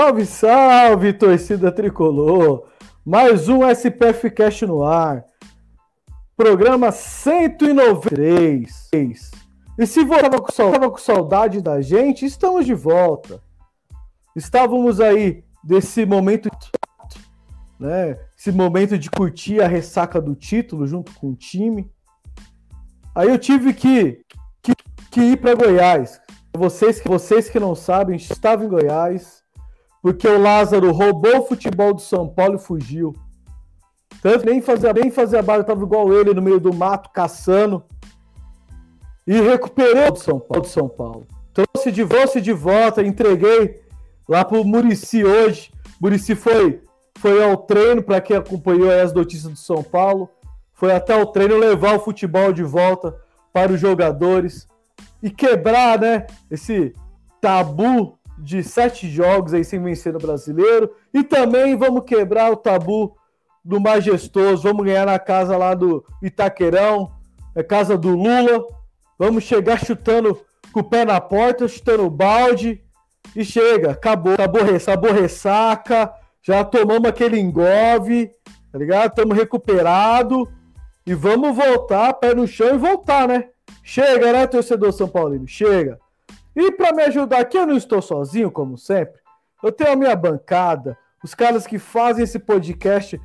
Salve, salve, torcida tricolor! Mais um SPF Cast no ar. Programa 193. E se você estava com saudade da gente, estamos de volta. Estávamos aí desse momento, né? Esse momento de curtir a ressaca do título junto com o time. Aí eu tive que, que, que ir para Goiás. Vocês, vocês que não sabem, estava em Goiás porque o Lázaro roubou o futebol do São Paulo e fugiu. Tanto nem fazia bem fazer a barra, estava igual ele no meio do mato, caçando. E recuperou do São Paulo. Do São Paulo. Trouxe de, de volta, entreguei lá pro Murici hoje. Murici foi, foi ao treino, para quem acompanhou as notícias do São Paulo. Foi até o treino levar o futebol de volta para os jogadores e quebrar, né, esse tabu de sete jogos aí sem vencer no brasileiro. E também vamos quebrar o tabu do majestoso. Vamos ganhar na casa lá do Itaquerão, é casa do Lula. Vamos chegar chutando com o pé na porta, chutando o balde. E chega, acabou, acabou, acabou ressaca. Já tomamos aquele engove, tá ligado? Estamos recuperados. E vamos voltar, pé no chão e voltar, né? Chega, né, torcedor São Paulino? Chega. E para me ajudar aqui, eu não estou sozinho, como sempre. Eu tenho a minha bancada, os caras que fazem esse podcast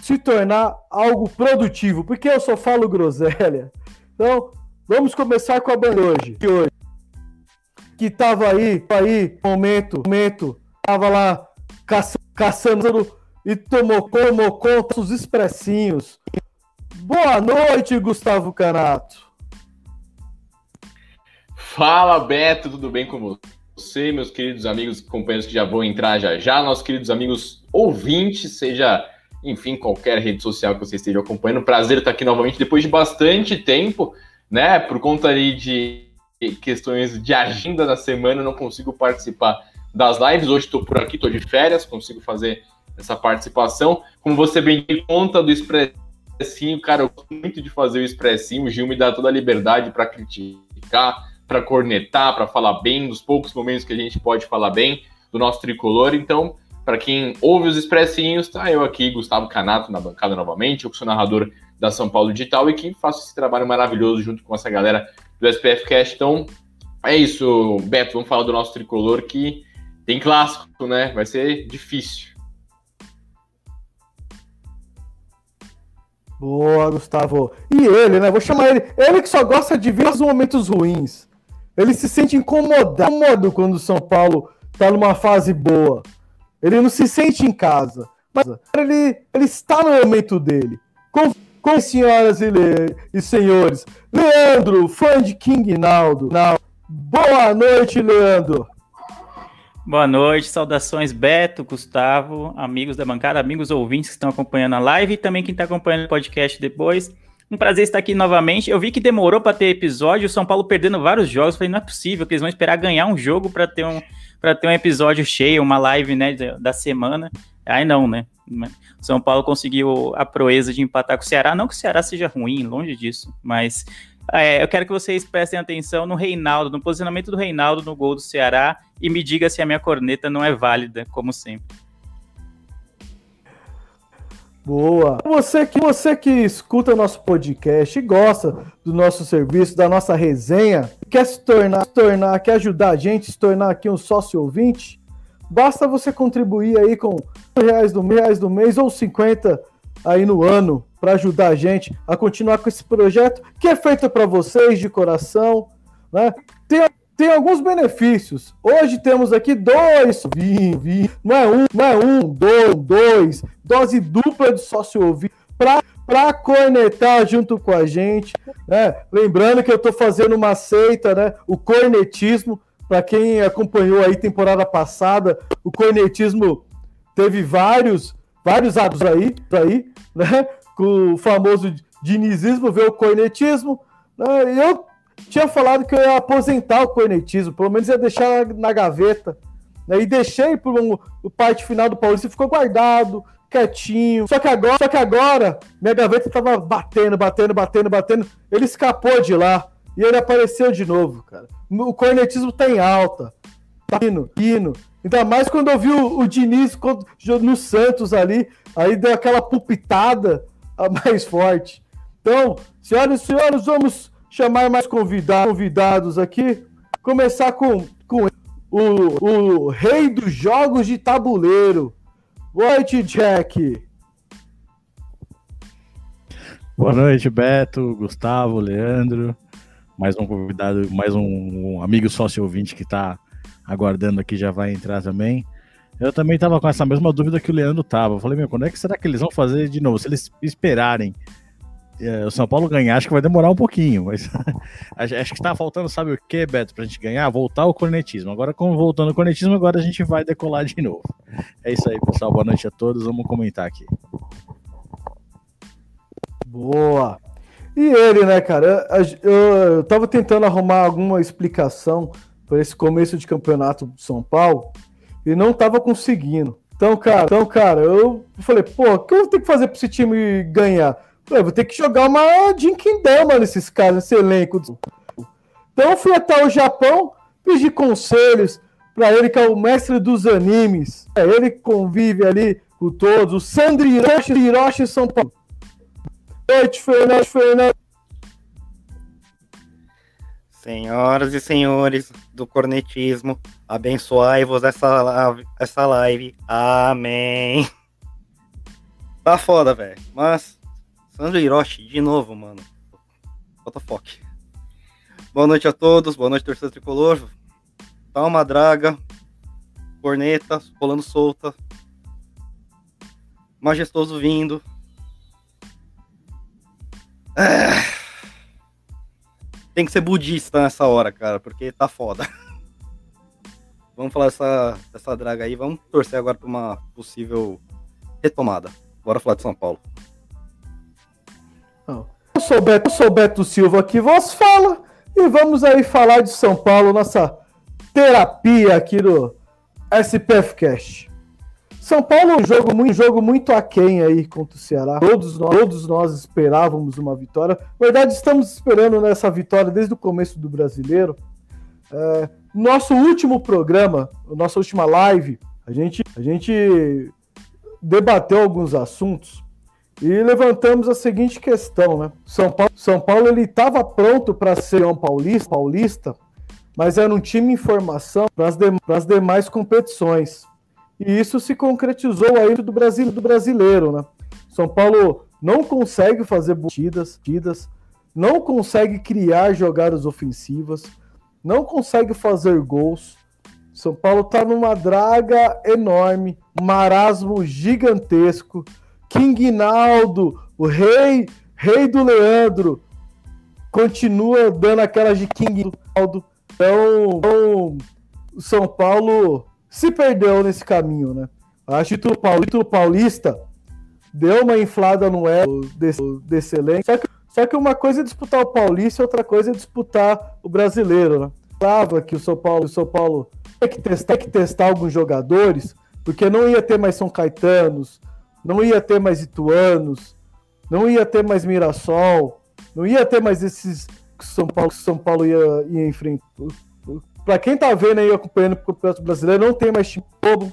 se tornar algo produtivo, porque eu só falo groselha. Então, vamos começar com a banda hoje. Que hoje que tava aí, aí, momento, momento, tava lá caça, caçando e tomou, tomou conta dos expressinhos. Boa noite, Gustavo Canato. Fala Beto, tudo bem com você, meus queridos amigos e companheiros que já vão entrar já já, nossos queridos amigos ouvintes, seja, enfim, qualquer rede social que você esteja acompanhando. Prazer estar aqui novamente depois de bastante tempo, né? Por conta aí de questões de agenda da semana, não consigo participar das lives. Hoje estou por aqui, estou de férias, consigo fazer essa participação. Como você bem conta do expressinho, cara, eu gosto muito de fazer o expressinho. O Gil me dá toda a liberdade para criticar para cornetar, para falar bem, dos poucos momentos que a gente pode falar bem do nosso tricolor. Então, para quem ouve os expressinhos, tá eu aqui, Gustavo Canato, na bancada novamente, eu que sou narrador da São Paulo Digital e que faço esse trabalho maravilhoso junto com essa galera do SPF Cast. Então, é isso, Beto, vamos falar do nosso tricolor que tem clássico, né? Vai ser difícil. Boa, Gustavo. E ele, né? Vou chamar ele. Ele que só gosta de ver os momentos ruins. Ele se sente incomodado quando o São Paulo está numa fase boa. Ele não se sente em casa. Mas ele, ele está no momento dele. Com, com senhoras e, le, e senhores, Leandro, fã de King Naldo. Boa noite, Leandro. Boa noite, saudações Beto, Gustavo, amigos da bancada, amigos ouvintes que estão acompanhando a live e também quem está acompanhando o podcast depois. Um prazer estar aqui novamente. Eu vi que demorou para ter episódio, o São Paulo perdendo vários jogos. Falei, não é possível que eles vão esperar ganhar um jogo para ter um para ter um episódio cheio, uma live, né, da semana. Aí não, né? O São Paulo conseguiu a proeza de empatar com o Ceará. Não que o Ceará seja ruim, longe disso, mas é, eu quero que vocês prestem atenção no Reinaldo, no posicionamento do Reinaldo no gol do Ceará e me diga se a minha corneta não é válida, como sempre. Boa. Você que você que escuta nosso podcast e gosta do nosso serviço, da nossa resenha, quer se tornar, se tornar, quer ajudar a gente, se tornar aqui um sócio ouvinte, basta você contribuir aí com reais do reais do mês ou 50 aí no ano para ajudar a gente a continuar com esse projeto que é feito para vocês de coração, né? Tem tem alguns benefícios. Hoje temos aqui dois vinho, vinho. Não é um, não é um, dois, dois. Dose dupla de sócio ouvido para cornetar junto com a gente. Né? Lembrando que eu estou fazendo uma seita, né? O cornetismo. para quem acompanhou aí temporada passada, o cornetismo teve vários, vários atos aí, aí, né? Com o famoso dinizismo, veio o cornetismo. Né? Eu tinha falado que eu ia aposentar o cornetismo, pelo menos ia deixar na gaveta. Né? E deixei para o parte final do Paulista, ficou guardado, quietinho. Só que agora, só que agora minha gaveta estava batendo, batendo, batendo, batendo. Ele escapou de lá e ele apareceu de novo, cara. O cornetismo tá em alta. Tá indo, indo. Ainda mais quando eu vi o, o Diniz no Santos ali, aí deu aquela pulpitada mais forte. Então, senhoras e senhores, vamos chamar mais convidados, convidados aqui. Começar com, com o, o rei dos jogos de tabuleiro. Boa noite, Jack. Boa noite, Beto, Gustavo, Leandro. Mais um convidado, mais um, um amigo sócio ouvinte que está aguardando aqui já vai entrar também. Eu também estava com essa mesma dúvida que o Leandro tava. Eu falei, meu, quando é que será que eles vão fazer de novo? Se eles esperarem o São Paulo ganhar, acho que vai demorar um pouquinho, mas acho que tá faltando, sabe o que, Beto, pra gente ganhar? Voltar ao cornetismo. Agora, como voltando ao cornetismo, agora a gente vai decolar de novo. É isso aí, pessoal. Boa noite a todos. Vamos comentar aqui. Boa! E ele, né, cara? Eu, eu, eu tava tentando arrumar alguma explicação para esse começo de campeonato do São Paulo e não tava conseguindo. Então, cara, então, cara, eu falei, pô, o que eu vou ter que fazer para esse time ganhar? Vou ter que jogar uma Jinkindama nesses caras, nesse elenco. Então eu fui até o Japão, pedi conselhos para ele, que é o mestre dos animes. É ele convive ali com todos. O Sandro Hiroshi, Hiroshi São Paulo. Noite, Fernando. Senhoras e senhores do cornetismo, abençoai-vos essa, essa live. Amém. Tá foda, velho. Mas Sandro Hiroshi, de novo, mano. What the? Boa noite a todos, boa noite, torcedor tricolor. Tá uma draga, corneta, rolando solta. Majestoso vindo. Ah. Tem que ser budista nessa hora, cara, porque tá foda. Vamos falar dessa, dessa draga aí, vamos torcer agora pra uma possível retomada. Bora falar de São Paulo. Eu sou, Beto, eu sou Beto Silva aqui, vos fala. E vamos aí falar de São Paulo, nossa terapia aqui do SPF Cash. São Paulo é um jogo, um jogo muito aquém aí contra o Ceará. Todos nós, todos nós esperávamos uma vitória. Na verdade, estamos esperando nessa vitória desde o começo do brasileiro. É, nosso último programa, nossa última live, a gente, a gente debateu alguns assuntos e levantamos a seguinte questão, né? São Paulo, São Paulo ele estava pronto para ser um paulista, paulista, mas era um time em formação para as, de, demais competições. E isso se concretizou aí do Brasil do brasileiro, né? São Paulo não consegue fazer batidas, não consegue criar jogadas ofensivas, não consegue fazer gols. São Paulo está numa draga enorme, marasmo gigantesco King Naldo, o rei, rei do Leandro, continua dando aquelas de King Naldo. Então, então, o São Paulo se perdeu nesse caminho, né? Acho que o título paulista deu uma inflada no elo desse, desse elenco. Só que, só que uma coisa é disputar o paulista, outra coisa é disputar o brasileiro, né? Falava que o São Paulo, o São Paulo tinha que testar, que testar alguns jogadores, porque não ia ter mais São Caetanos, não ia ter mais Ituanos, não ia ter mais Mirassol, não ia ter mais esses que São Paulo, São Paulo ia, ia enfrentar. Para quem tá vendo aí acompanhando o Campeonato Brasileiro, não tem mais time todo,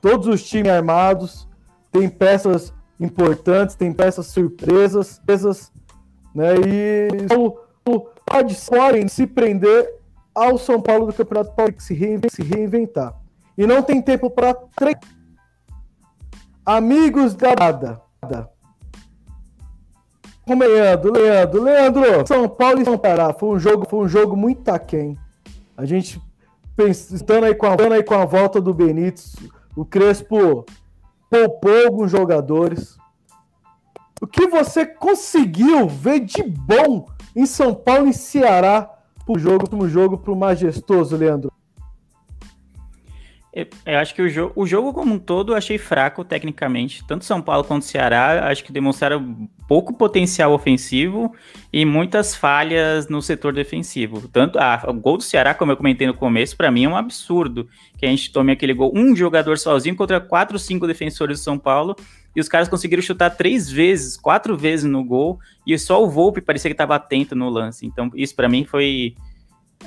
todos os times armados, tem peças importantes, tem peças surpresas, peças, né? E pode podem se prender ao São Paulo do Campeonato Paulista se reinventar. E não tem tempo para treinar Amigos da Bada. Leandro, Leandro, Leandro, São Paulo e São Pará. Foi um jogo, foi um jogo muito aquém. A gente pensando aí com a, aí com a volta do Benítez, o Crespo poupou alguns jogadores. O que você conseguiu ver de bom em São Paulo e Ceará pro jogo, pro jogo pro majestoso, Leandro? Eu, acho que o, jo o jogo como um todo eu achei fraco tecnicamente. Tanto São Paulo quanto Ceará acho que demonstraram pouco potencial ofensivo e muitas falhas no setor defensivo. Tanto ah, o gol do Ceará, como eu comentei no começo, para mim é um absurdo que a gente tome aquele gol, um jogador sozinho contra quatro, cinco defensores do São Paulo e os caras conseguiram chutar três vezes, quatro vezes no gol e só o Volpe parecia que estava atento no lance. Então isso para mim foi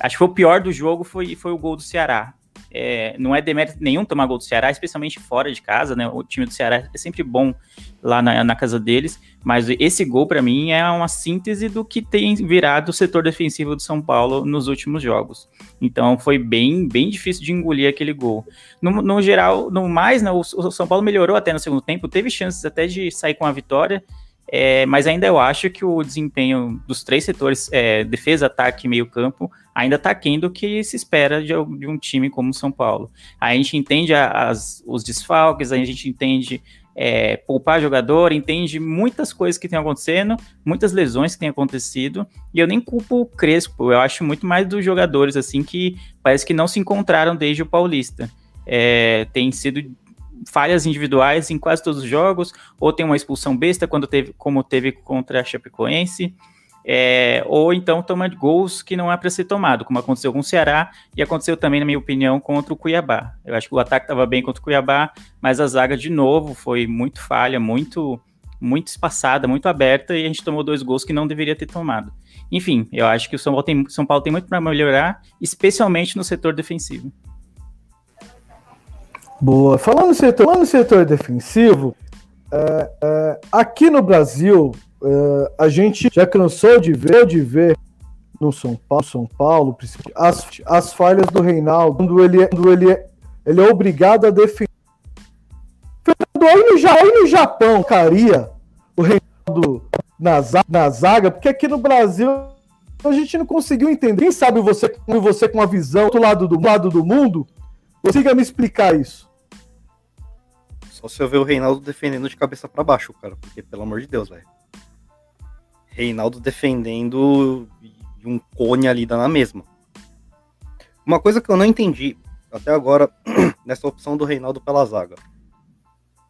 acho que foi o pior do jogo foi, foi o gol do Ceará é, não é demérito nenhum tomar gol do Ceará, especialmente fora de casa, né? O time do Ceará é sempre bom lá na, na casa deles, mas esse gol, para mim, é uma síntese do que tem virado o setor defensivo do São Paulo nos últimos jogos. Então foi bem, bem difícil de engolir aquele gol. No, no geral, no mais, né, o, o São Paulo melhorou até no segundo tempo, teve chances até de sair com a vitória. É, mas ainda eu acho que o desempenho dos três setores, é, defesa, ataque e meio campo, ainda está aquém do que se espera de, de, um time como o São Paulo. a gente entende as, os desfalques, a gente entende é, poupar jogador, entende muitas coisas que estão acontecendo, muitas lesões que têm acontecido, e eu nem culpo o Crespo, eu acho muito mais dos jogadores, assim, que parece que não se encontraram desde o Paulista. É, tem sido falhas individuais em quase todos os jogos, ou tem uma expulsão besta, quando teve, como teve contra a Chapecoense, é, ou então toma gols que não é para ser tomado, como aconteceu com o Ceará e aconteceu também, na minha opinião, contra o Cuiabá. Eu acho que o ataque estava bem contra o Cuiabá, mas a zaga, de novo, foi muito falha, muito, muito espaçada, muito aberta, e a gente tomou dois gols que não deveria ter tomado. Enfim, eu acho que o São Paulo tem, São Paulo tem muito para melhorar, especialmente no setor defensivo. Boa. Falando no setor, falando setor defensivo, é, é, aqui no Brasil, Uh, a gente já cansou de ver, de ver no São Paulo, São Paulo as, as falhas do Reinaldo, quando ele, quando ele, ele é obrigado a defender. Aí no, aí no Japão, caria o Reinaldo na, na zaga, porque aqui no Brasil a gente não conseguiu entender. Quem sabe você, você com a visão do lado do lado do mundo, consiga me explicar isso. Só se eu ver o Reinaldo defendendo de cabeça para baixo, cara, porque pelo amor de Deus, velho. Reinaldo defendendo e um cone ali na mesma. Uma coisa que eu não entendi até agora nessa opção do Reinaldo pela zaga.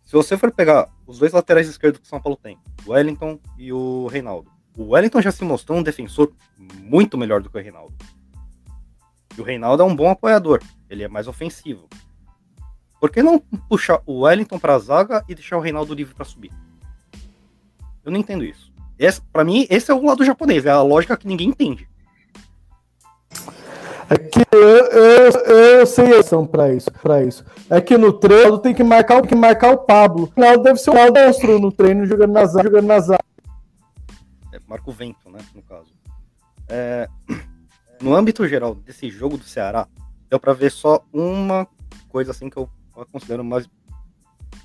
Se você for pegar os dois laterais esquerdos que o São Paulo tem, o Wellington e o Reinaldo, o Wellington já se mostrou um defensor muito melhor do que o Reinaldo. E o Reinaldo é um bom apoiador, ele é mais ofensivo. Por que não puxar o Wellington para a zaga e deixar o Reinaldo livre para subir? Eu não entendo isso. Pra mim, esse é o lado japonês, é a lógica que ninguém entende. É que eu, eu, eu sei a ação para isso, para isso. É que no treino tem que marcar, tem que marcar o Pablo. Não, deve ser um monstro no treino jogando na zaga, jogando na zaga. É, marca o vento, né, no caso. É, no âmbito geral desse jogo do Ceará, deu para ver só uma coisa assim que eu considero mais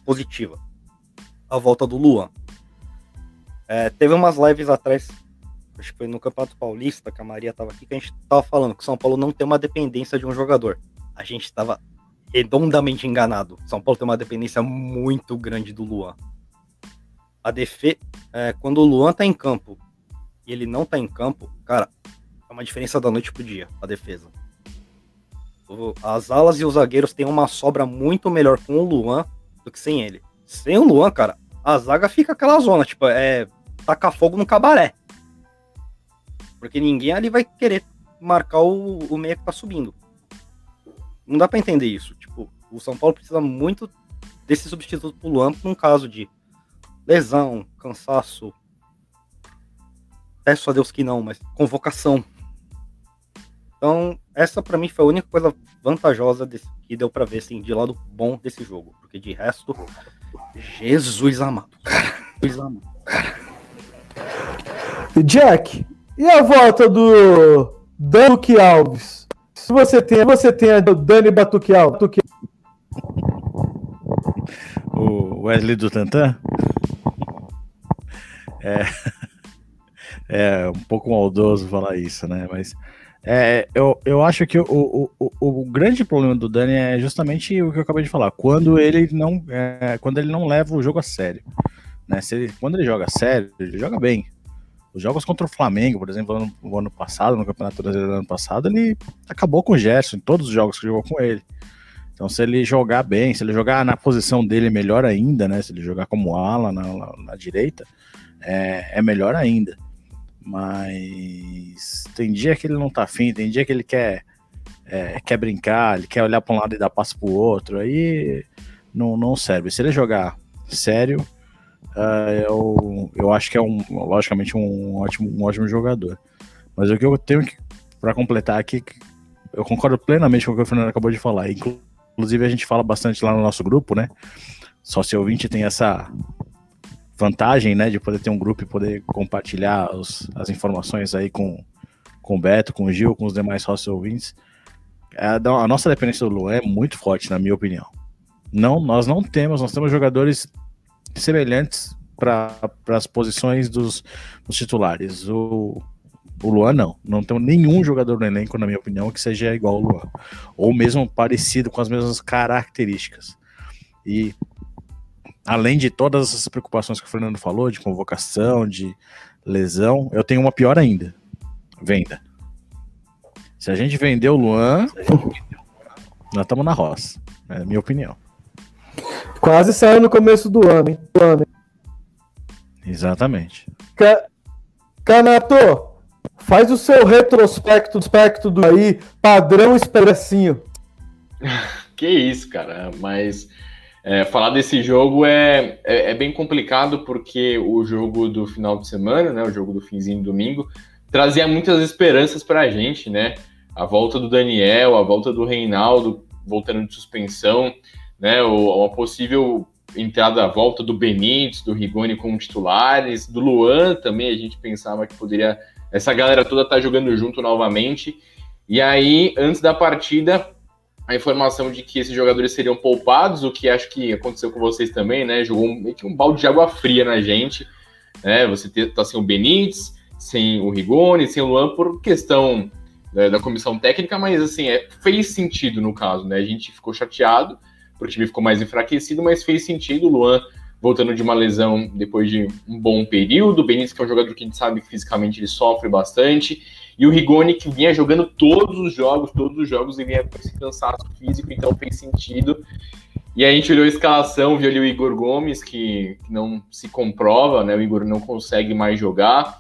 positiva. A volta do Luan. É, teve umas lives atrás, acho que foi no Campeonato Paulista, que a Maria tava aqui, que a gente tava falando que o São Paulo não tem uma dependência de um jogador. A gente tava redondamente enganado. São Paulo tem uma dependência muito grande do Luan. A defe... É, quando o Luan tá em campo e ele não tá em campo, cara, é uma diferença da noite pro dia, a defesa. As alas e os zagueiros têm uma sobra muito melhor com o Luan do que sem ele. Sem o Luan, cara, a zaga fica aquela zona, tipo, é tacar fogo no cabaré. Porque ninguém ali vai querer marcar o, o meia que tá subindo. Não dá para entender isso. Tipo, o São Paulo precisa muito desse substituto pro Luan num caso de lesão, cansaço. Peço a Deus que não, mas convocação. Então, essa para mim foi a única coisa vantajosa desse, que deu para ver assim, de lado bom desse jogo. Porque de resto, Jesus amado, cara. Jesus amado, cara. Jack, e a volta do Duque Alves? Se você tem, você tem a Dani Batuque Alves. O Wesley do Tantan? É, é um pouco maldoso falar isso, né? Mas é, eu, eu acho que o, o, o, o, grande problema do Dani é justamente o que eu acabei de falar. Quando ele não, é, quando ele não leva o jogo a sério. Né? Se ele, quando ele joga sério, ele joga bem. Os jogos contra o Flamengo, por exemplo, ano, o ano passado, no Campeonato Brasileiro do ano passado, ele acabou com o Gerson em todos os jogos que jogou com ele. Então, se ele jogar bem, se ele jogar na posição dele, melhor ainda, né? Se ele jogar como ala na, na, na direita, é, é, melhor ainda. Mas tem dia que ele não tá afim, tem dia que ele quer, é, quer brincar, ele quer olhar para um lado e dar passo pro outro, aí não, não serve. Se ele jogar sério, eu, eu acho que é um, logicamente, um ótimo, um ótimo jogador. Mas o que eu tenho que, para completar aqui, eu concordo plenamente com o que o Fernando acabou de falar. Inclusive, a gente fala bastante lá no nosso grupo, né? Só se ouvinte tem essa vantagem, né, de poder ter um grupo e poder compartilhar os, as informações aí com, com o Beto, com o Gil, com os demais sócios ouvintes. A, a nossa dependência do Luan é muito forte, na minha opinião. Não, nós não temos, nós temos jogadores semelhantes para as posições dos, dos titulares. O, o Luan não. Não tem nenhum jogador no elenco, na minha opinião, que seja igual ao Luan. Ou mesmo parecido com as mesmas características. E além de todas essas preocupações que o Fernando falou, de convocação, de lesão, eu tenho uma pior ainda. Venda. Se a gente vender o Luan, nós estamos na roça. É a minha opinião. Quase saiu no começo do ano, hein? Do ano? Exatamente. Canato, Faz o seu retrospecto aspecto do aí, padrão expressinho. que isso, cara. Mas é, falar desse jogo é, é, é, bem complicado porque o jogo do final de semana, né, o jogo do finzinho de domingo, trazia muitas esperanças para a gente, né? A volta do Daniel, a volta do Reinaldo voltando de suspensão, né? Uma possível entrada, a volta do Benítez, do Rigoni como titulares, do Luan também a gente pensava que poderia essa galera toda tá jogando junto novamente. E aí, antes da partida, a informação de que esses jogadores seriam poupados, o que acho que aconteceu com vocês também, né? Jogou meio que um balde de água fria na gente. Né? Você tá sem o Benítez, sem o Rigoni, sem o Luan, por questão da comissão técnica, mas assim, é, fez sentido no caso, né? A gente ficou chateado, o time ficou mais enfraquecido, mas fez sentido. O Luan voltando de uma lesão depois de um bom período. O Benítez, que é um jogador que a gente sabe que fisicamente ele sofre bastante. E o Rigoni, que vinha jogando todos os jogos, todos os jogos, e vinha com esse cansaço físico, então fez sentido. E a gente olhou a escalação, viu ali o Igor Gomes, que, que não se comprova, né? O Igor não consegue mais jogar.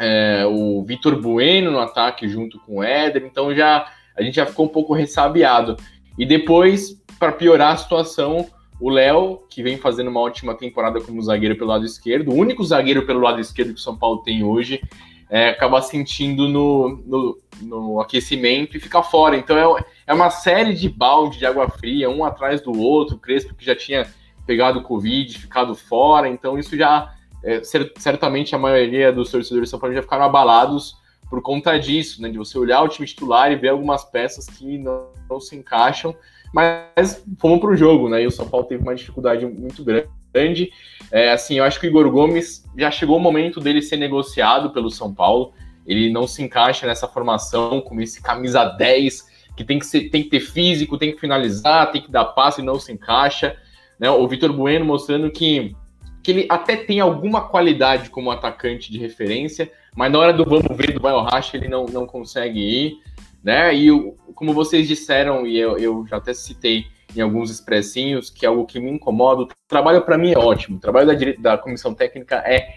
É, o Vitor Bueno no ataque junto com o Éder, então já a gente já ficou um pouco ressabiado. E depois, para piorar a situação, o Léo, que vem fazendo uma ótima temporada como zagueiro pelo lado esquerdo, o único zagueiro pelo lado esquerdo que o São Paulo tem hoje, é, acaba sentindo no, no, no, aquecimento e fica fora. Então é, é uma série de balde de água fria, um atrás do outro. O Crespo que já tinha pegado Covid, ficado fora. Então isso já, é, certamente a maioria dos torcedores de São Paulo já ficaram abalados por conta disso, né? De você olhar o time titular e ver algumas peças que não, não se encaixam. Mas fomos para o jogo, né? E o São Paulo teve uma dificuldade muito grande. É, assim, eu acho que o Igor Gomes já chegou o momento dele ser negociado pelo São Paulo. Ele não se encaixa nessa formação como esse camisa 10, que tem que, ser, tem que ter físico, tem que finalizar, tem que dar passe e não se encaixa. Né? O Vitor Bueno mostrando que, que ele até tem alguma qualidade como atacante de referência, mas na hora do vamos ver do Baio Racha ele não, não consegue ir né? E como vocês disseram, e eu, eu já até citei em alguns expressinhos, que é algo que me incomoda, o trabalho para mim é ótimo, o trabalho da, da comissão técnica é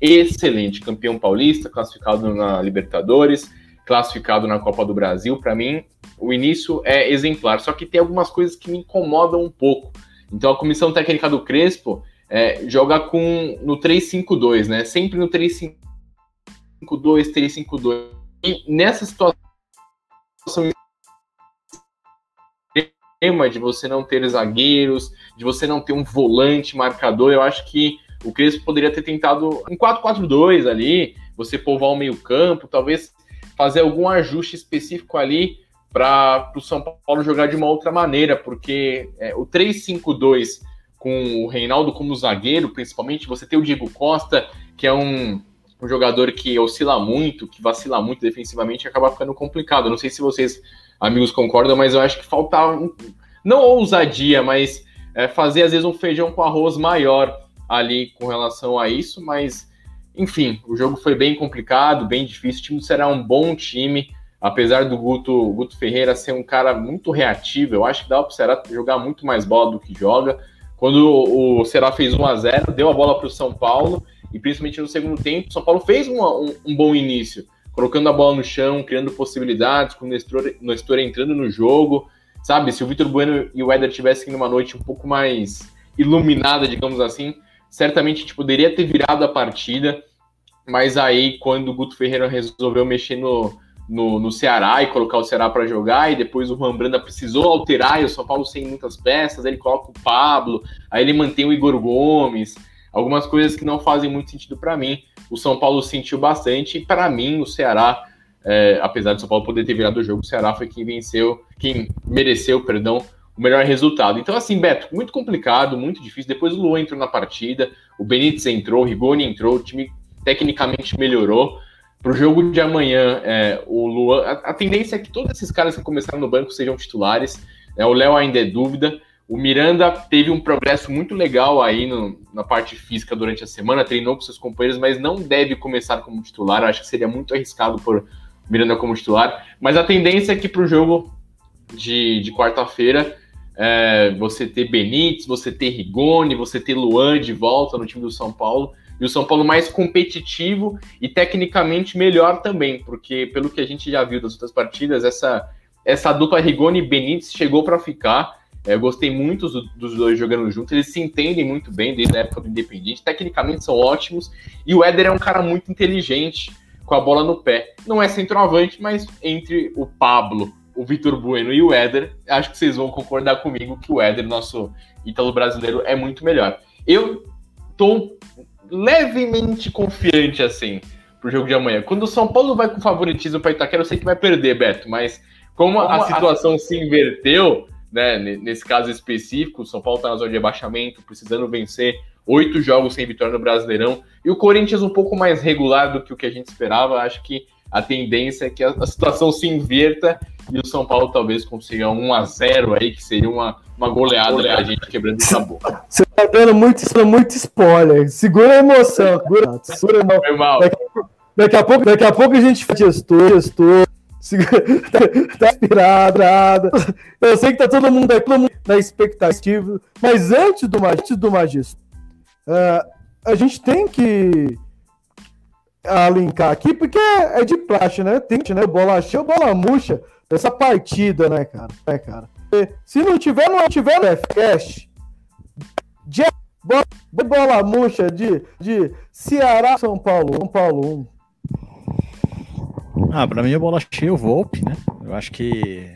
excelente. Campeão paulista, classificado na Libertadores, classificado na Copa do Brasil, para mim o início é exemplar, só que tem algumas coisas que me incomodam um pouco. Então a comissão técnica do Crespo é, joga com no 3-5-2, né? Sempre no 3-5-2, 3-5-2 e nessa situação de você não ter zagueiros, de você não ter um volante marcador, eu acho que o Crespo poderia ter tentado um 4-4-2 ali, você povoar o meio-campo, talvez fazer algum ajuste específico ali para o São Paulo jogar de uma outra maneira, porque é, o 3-5-2 com o Reinaldo como zagueiro, principalmente, você tem o Diego Costa, que é um um jogador que oscila muito, que vacila muito defensivamente, acaba ficando complicado. Não sei se vocês, amigos, concordam, mas eu acho que falta, não ousadia, mas é, fazer às vezes um feijão com arroz maior ali com relação a isso, mas enfim, o jogo foi bem complicado, bem difícil. O time será um bom time, apesar do Guto, Guto Ferreira ser um cara muito reativo, eu acho que dá para o Ceará jogar muito mais bola do que joga. Quando o Ceará fez 1 a 0 deu a bola para o São Paulo, e principalmente no segundo tempo, o São Paulo fez uma, um, um, bom início, colocando a bola no chão, criando possibilidades, com o Nestor, Nestor entrando no jogo. Sabe, se o Vitor Bueno e o Éder tivessem uma noite um pouco mais iluminada, digamos assim, certamente a gente poderia ter virado a partida. Mas aí, quando o Guto Ferreira resolveu mexer no, no, no Ceará e colocar o Ceará para jogar, e depois o Juan Branda precisou alterar, e o São Paulo sem muitas peças, ele coloca o Pablo, aí ele mantém o Igor Gomes, algumas coisas que não fazem muito sentido para mim. O São Paulo sentiu bastante, e para mim, o Ceará, é, apesar do São Paulo poder ter virado o jogo, o Ceará foi quem venceu, quem mereceu, perdão, o melhor resultado. Então, assim, Beto, muito complicado, muito difícil. Depois o Luan entrou na partida, o Benítez entrou, o Rigoni entrou, o time tecnicamente melhorou. Para o jogo de amanhã, é, o Luan. A, a, tendência é que todos esses caras que começaram no banco sejam titulares. É, o Léo ainda é dúvida. O Miranda teve um progresso muito legal aí no, na parte física durante a semana, treinou com seus companheiros, mas não deve começar como titular. Eu acho que seria muito arriscado por Miranda como titular. Mas a tendência é que para o jogo de, de quarta-feira é, você ter Benítez, você ter Rigoni, você ter Luan de volta no time do São Paulo e o São Paulo mais competitivo e tecnicamente melhor também, porque pelo que a gente já viu das outras partidas, essa, essa dupla Rigoni e Benítez chegou para ficar. É, eu gostei muito dos, dois jogando juntos, eles se entendem muito bem desde a época do Independiente, tecnicamente são ótimos, e o Éder é um cara muito inteligente com a bola no pé. Não é centroavante, mas entre o Pablo, o Vitor Bueno e o Éder, acho que vocês vão concordar comigo que o Éder, nosso ítalo brasileiro, é muito melhor. Eu tô levemente confiante, assim, pro jogo de amanhã. Quando o São Paulo vai com favoritismo para Itaquera, eu sei que vai perder, Beto, mas como, como a situação a... se inverteu, né, nesse caso específico, o São Paulo tá na zona de abaixamento, precisando vencer oito jogos sem vitória no Brasileirão, e o Corinthians um pouco mais regular do que o que a gente esperava, acho que a tendência é que a, situação se inverta e o São Paulo talvez consiga 1 a 0 aí, que seria uma, uma goleada, goleada. a gente quebrando o tabu. Você tá dando muito, muito spoiler. Segura a emoção. Segura, segura a emoção. Foi mal. Daqui, daqui, a pouco, daqui a pouco a gente faz gestor, gestor. tá, tá inspirado. Eu sei que tá todo mundo, mundo na expectativa. Mas antes do, antes do Magisto, uh, a gente tem que a linkar aqui, porque é de praxe, né? Tem, né? Bola cheia, bola murcha essa partida, né, cara? É, cara. Se não tiver, não tiver no FCast, de bola murcha de, de Ceará, São Paulo, São Paulo 1. Ah, pra mim a bola cheia o Volpe, né? Eu acho que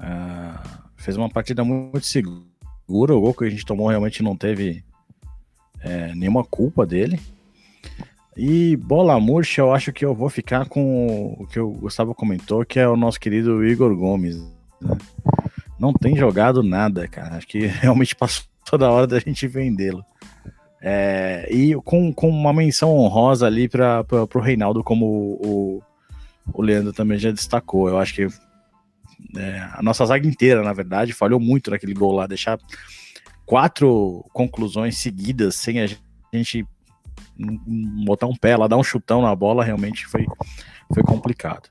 uh, fez uma partida muito segura. O gol que a gente tomou realmente não teve é, nenhuma culpa dele. E bola murcha, eu acho que eu vou ficar com o que o Gustavo comentou, que é o nosso querido Igor Gomes. Né? Não tem jogado nada, cara. Acho que realmente passou toda hora da gente vendê-lo. É, e com, com uma menção honrosa ali para o Reinaldo, como o, o Leandro também já destacou. Eu acho que é, a nossa zaga inteira, na verdade, falhou muito naquele gol lá. Deixar quatro conclusões seguidas sem a gente botar um pé lá, dar um chutão na bola, realmente foi, foi complicado.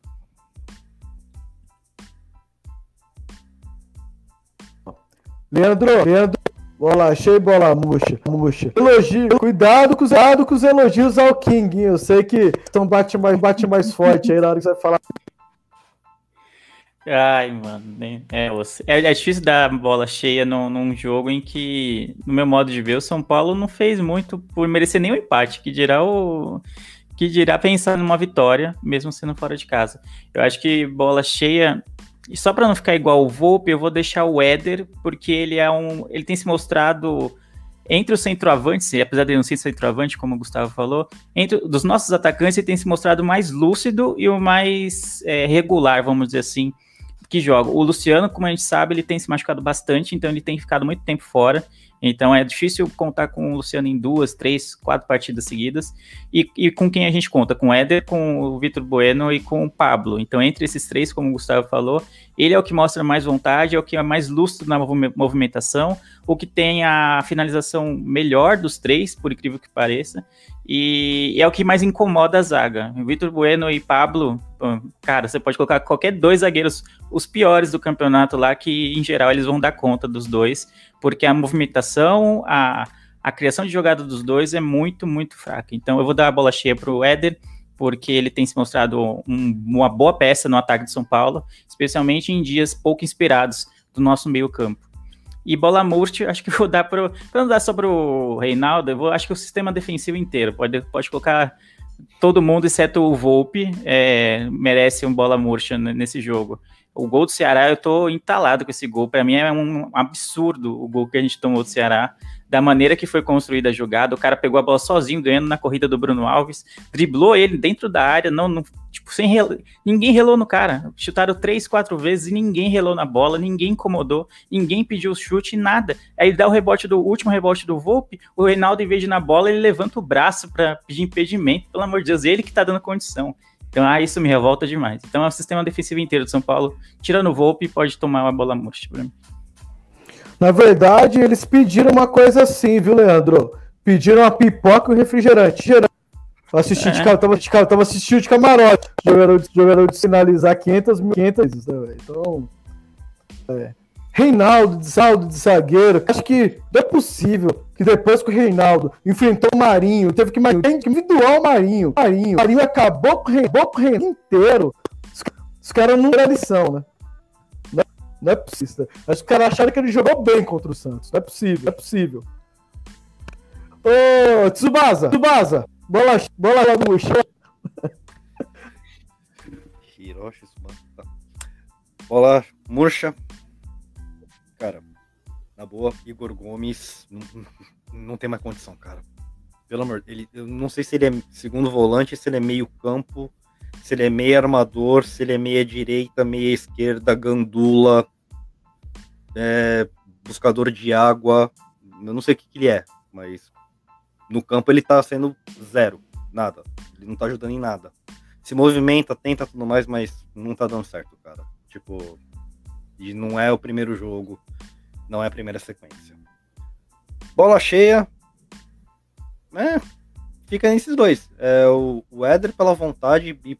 Leandro, Leandro, bola cheia, bola murcha, murcha. Elogio, cuidado cuidado com os elogios ao King, eu sei que estão bate mais, bate mais forte aí na hora que você vai falar Ai, mano, é, é, é difícil dar bola cheia num, num, jogo em que, no meu modo de ver, o São Paulo não fez muito por merecer nenhum empate, que dirá o que dirá pensar numa vitória, mesmo sendo fora de casa. Eu acho que bola cheia, e só para não ficar igual o Volpe, eu vou deixar o Éder, porque ele é um, ele tem se mostrado entre os centroavantes, apesar de não ser centroavante, como o Gustavo falou, entre dos nossos atacantes ele tem se mostrado mais lúcido e o mais é, regular, vamos dizer assim que joga. O Luciano, como a gente sabe, ele tem se machucado bastante, então ele tem ficado muito tempo fora. Então é difícil contar com o Luciano em duas, três, quatro partidas seguidas. E, e com quem a gente conta? Com o Éder, com o Vitor Bueno e com o Pablo. Então, entre esses três, como o Gustavo falou, ele é o que mostra mais vontade, é o que é mais lustro na movimentação, o que tem a finalização melhor dos três, por incrível que pareça. E é o que mais incomoda a zaga. Vitor Bueno e Pablo cara, você pode colocar qualquer dois zagueiros, os piores do campeonato lá, que em geral eles vão dar conta dos dois, porque a movimentação, a, a criação de jogada dos dois é muito, muito fraca. Então eu vou dar a bola cheia para o Éder, porque ele tem se mostrado um, uma boa peça no ataque de São Paulo, especialmente em dias pouco inspirados do nosso meio campo. E bola murti, acho que vou dar para. Para não dar só para o Reinaldo, eu vou, acho que o sistema defensivo inteiro. Pode, pode colocar todo mundo, exceto o Volpe, é, merece um bola murcha nesse jogo. O gol do Ceará, eu tô entalado com esse gol. Para mim é um absurdo o gol que a gente tomou do Ceará da maneira que foi construída a jogada. O cara pegou a bola sozinho, ganhando na corrida do Bruno Alves, driblou ele dentro da área, não, não tipo, sem relo, ninguém relou no cara. Chutaram três, quatro vezes e ninguém relou na bola, ninguém incomodou, ninguém pediu chute, nada. Aí dá o rebote do o último rebote do Volpe, o Reinaldo, em vez de ir na bola, ele levanta o braço para pedir impedimento, pelo amor de Deus, ele que tá dando condição. Então, ah, isso me revolta demais. Então, é o sistema defensivo inteiro de São Paulo, tirando o Volpe, pode tomar uma bola murcha pra mim. Na verdade, eles pediram uma coisa assim, viu, Leandro? Pediram uma pipoca e um refrigerante. Assisti é. de, tava, de, tava assistindo de camarote. Jogador, jogador de sinalizar 500 mil, 500 vezes, né, Então, é. Reinaldo de saldo de zagueiro. Acho que não é possível que depois que o Reinaldo enfrentou o Marinho, teve que, tem que individuar o Marinho. Marinho, Marinho acabou com o Reinaldo inteiro. Os, os caras não deram lição, né? Não é possível. Acho que os caras acharam que ele jogou bem contra o Santos. Não é possível, não é possível. Ô, Tsubasa, Tsubasa, bola, bola lá no chão. Hiroshi Tsubasa. Tá. Bola murcha. Cara, na boa, Igor Gomes não, não tem mais condição, cara. Pelo amor, ele, eu não sei se ele é segundo volante, se ele é meio campo, se ele é meia armador, se ele é meia direita, meia esquerda, gandula, é, buscador de água. Eu não sei o que, que ele é, mas no campo ele tá sendo zero, nada. Ele não tá ajudando em nada. Se movimenta, tenta tudo mais, mas não tá dando certo, cara. Tipo, e não é o primeiro jogo, não é a primeira sequência. Bola cheia. É, fica nesses dois. É, o, o Éder pela vontade e